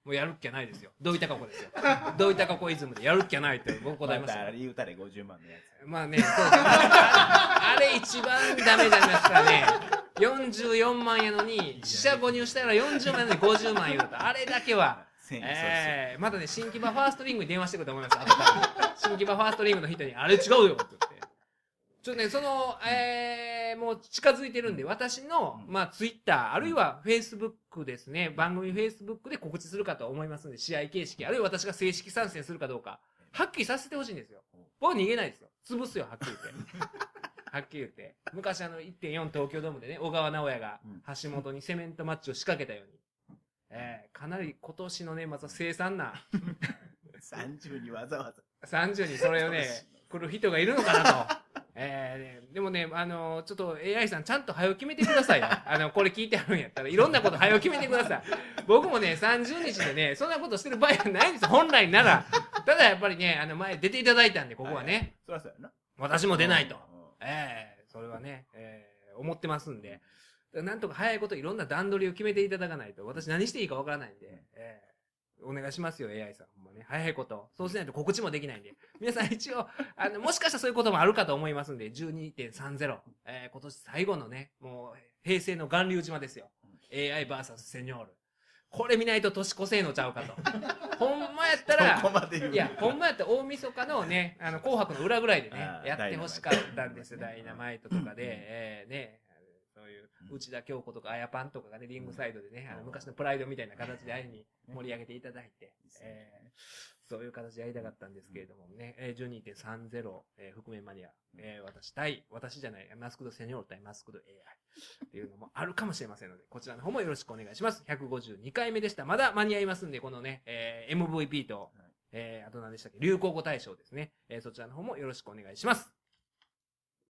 もうやるっきゃないですよ。どういったかこですよ。<laughs> どういったかこイズムでやるっきゃないって僕答えましたよまた。言うたれ50万のやつ。まあね、そうですあれ一番ダメになりますからね。44万やのに、死者誤入したら40万やのに50万言うと。あれだけは、えー、まだね、新木場ファーストリングに電話してくると思います、後から。新木場ファーストリングの人に、あれ違うよって言って。ちょっとね、その、えー、もう近づいてるんで、私の、うんまあ、ツイッター、あるいはフェイスブックですね、番組フェイスブックで告知するかと思いますんで、試合形式、あるいは私が正式参戦するかどうか、はっきりさせてほしいんですよ。僕は逃げないですよ。潰すよ、はっきり言って。はっきり言って。昔あの、1.4東京ドームでね、小川直也がうん橋本にセメントマッチを仕掛けたように。えー、かなり今年の年末は凄惨な <laughs> 30にわざわざ30にそれをね、来る人がいるのかなと。えーねでもね、あのちょっと AI さんちゃんと早く決めてくださいよ。あの、これ聞いてあるんやったら、いろんなこと早く決めてください。僕もね、30日でね、そんなことしてる場合じゃないんですよ、本来なら。ただやっぱりね、あの、前出ていただいたんで、ここはね、そりゃそうやな私も出ないと。うんええそれはね、ええ思ってますんで、なんとか早いこといろんな段取りを決めていただかないと、私何していいかわからないんで、ええお願いしますよ、AI さん。ほんまね、早いこと。そうしないと告知もできないんで。皆さん一応、あの、もしかしたらそういうこともあるかと思いますんで、12.30。えー今年最後のね、もう、平成の巌流島ですよ。AIVS セニョール。これ見ないと年越せえのちゃうかと。<laughs> ほんまやったら、いや、ほんまやったら大晦日のね、あの、紅白の裏ぐらいでねやってほしかったんですよ、ダダイナマイトとかで、えーね、そういう、内田京子とか、あやパンとかがね、リングサイドでね、あの、昔のプライドみたいな形であいに盛り上げていただいて、えーそういう形でやりたかったんですけれどもね、えー、12.30、えー、覆面マニア、えー私対、私じゃない、マスクドセニョール対マスクド AI っていうのもあるかもしれませんので、こちらの方もよろしくお願いします。152回目でした。まだ間に合いますんで、このね、えー MVP と、えー、あと何でしたっけ？流行語大賞ですね。えーそちらの方もよろしくお願いします。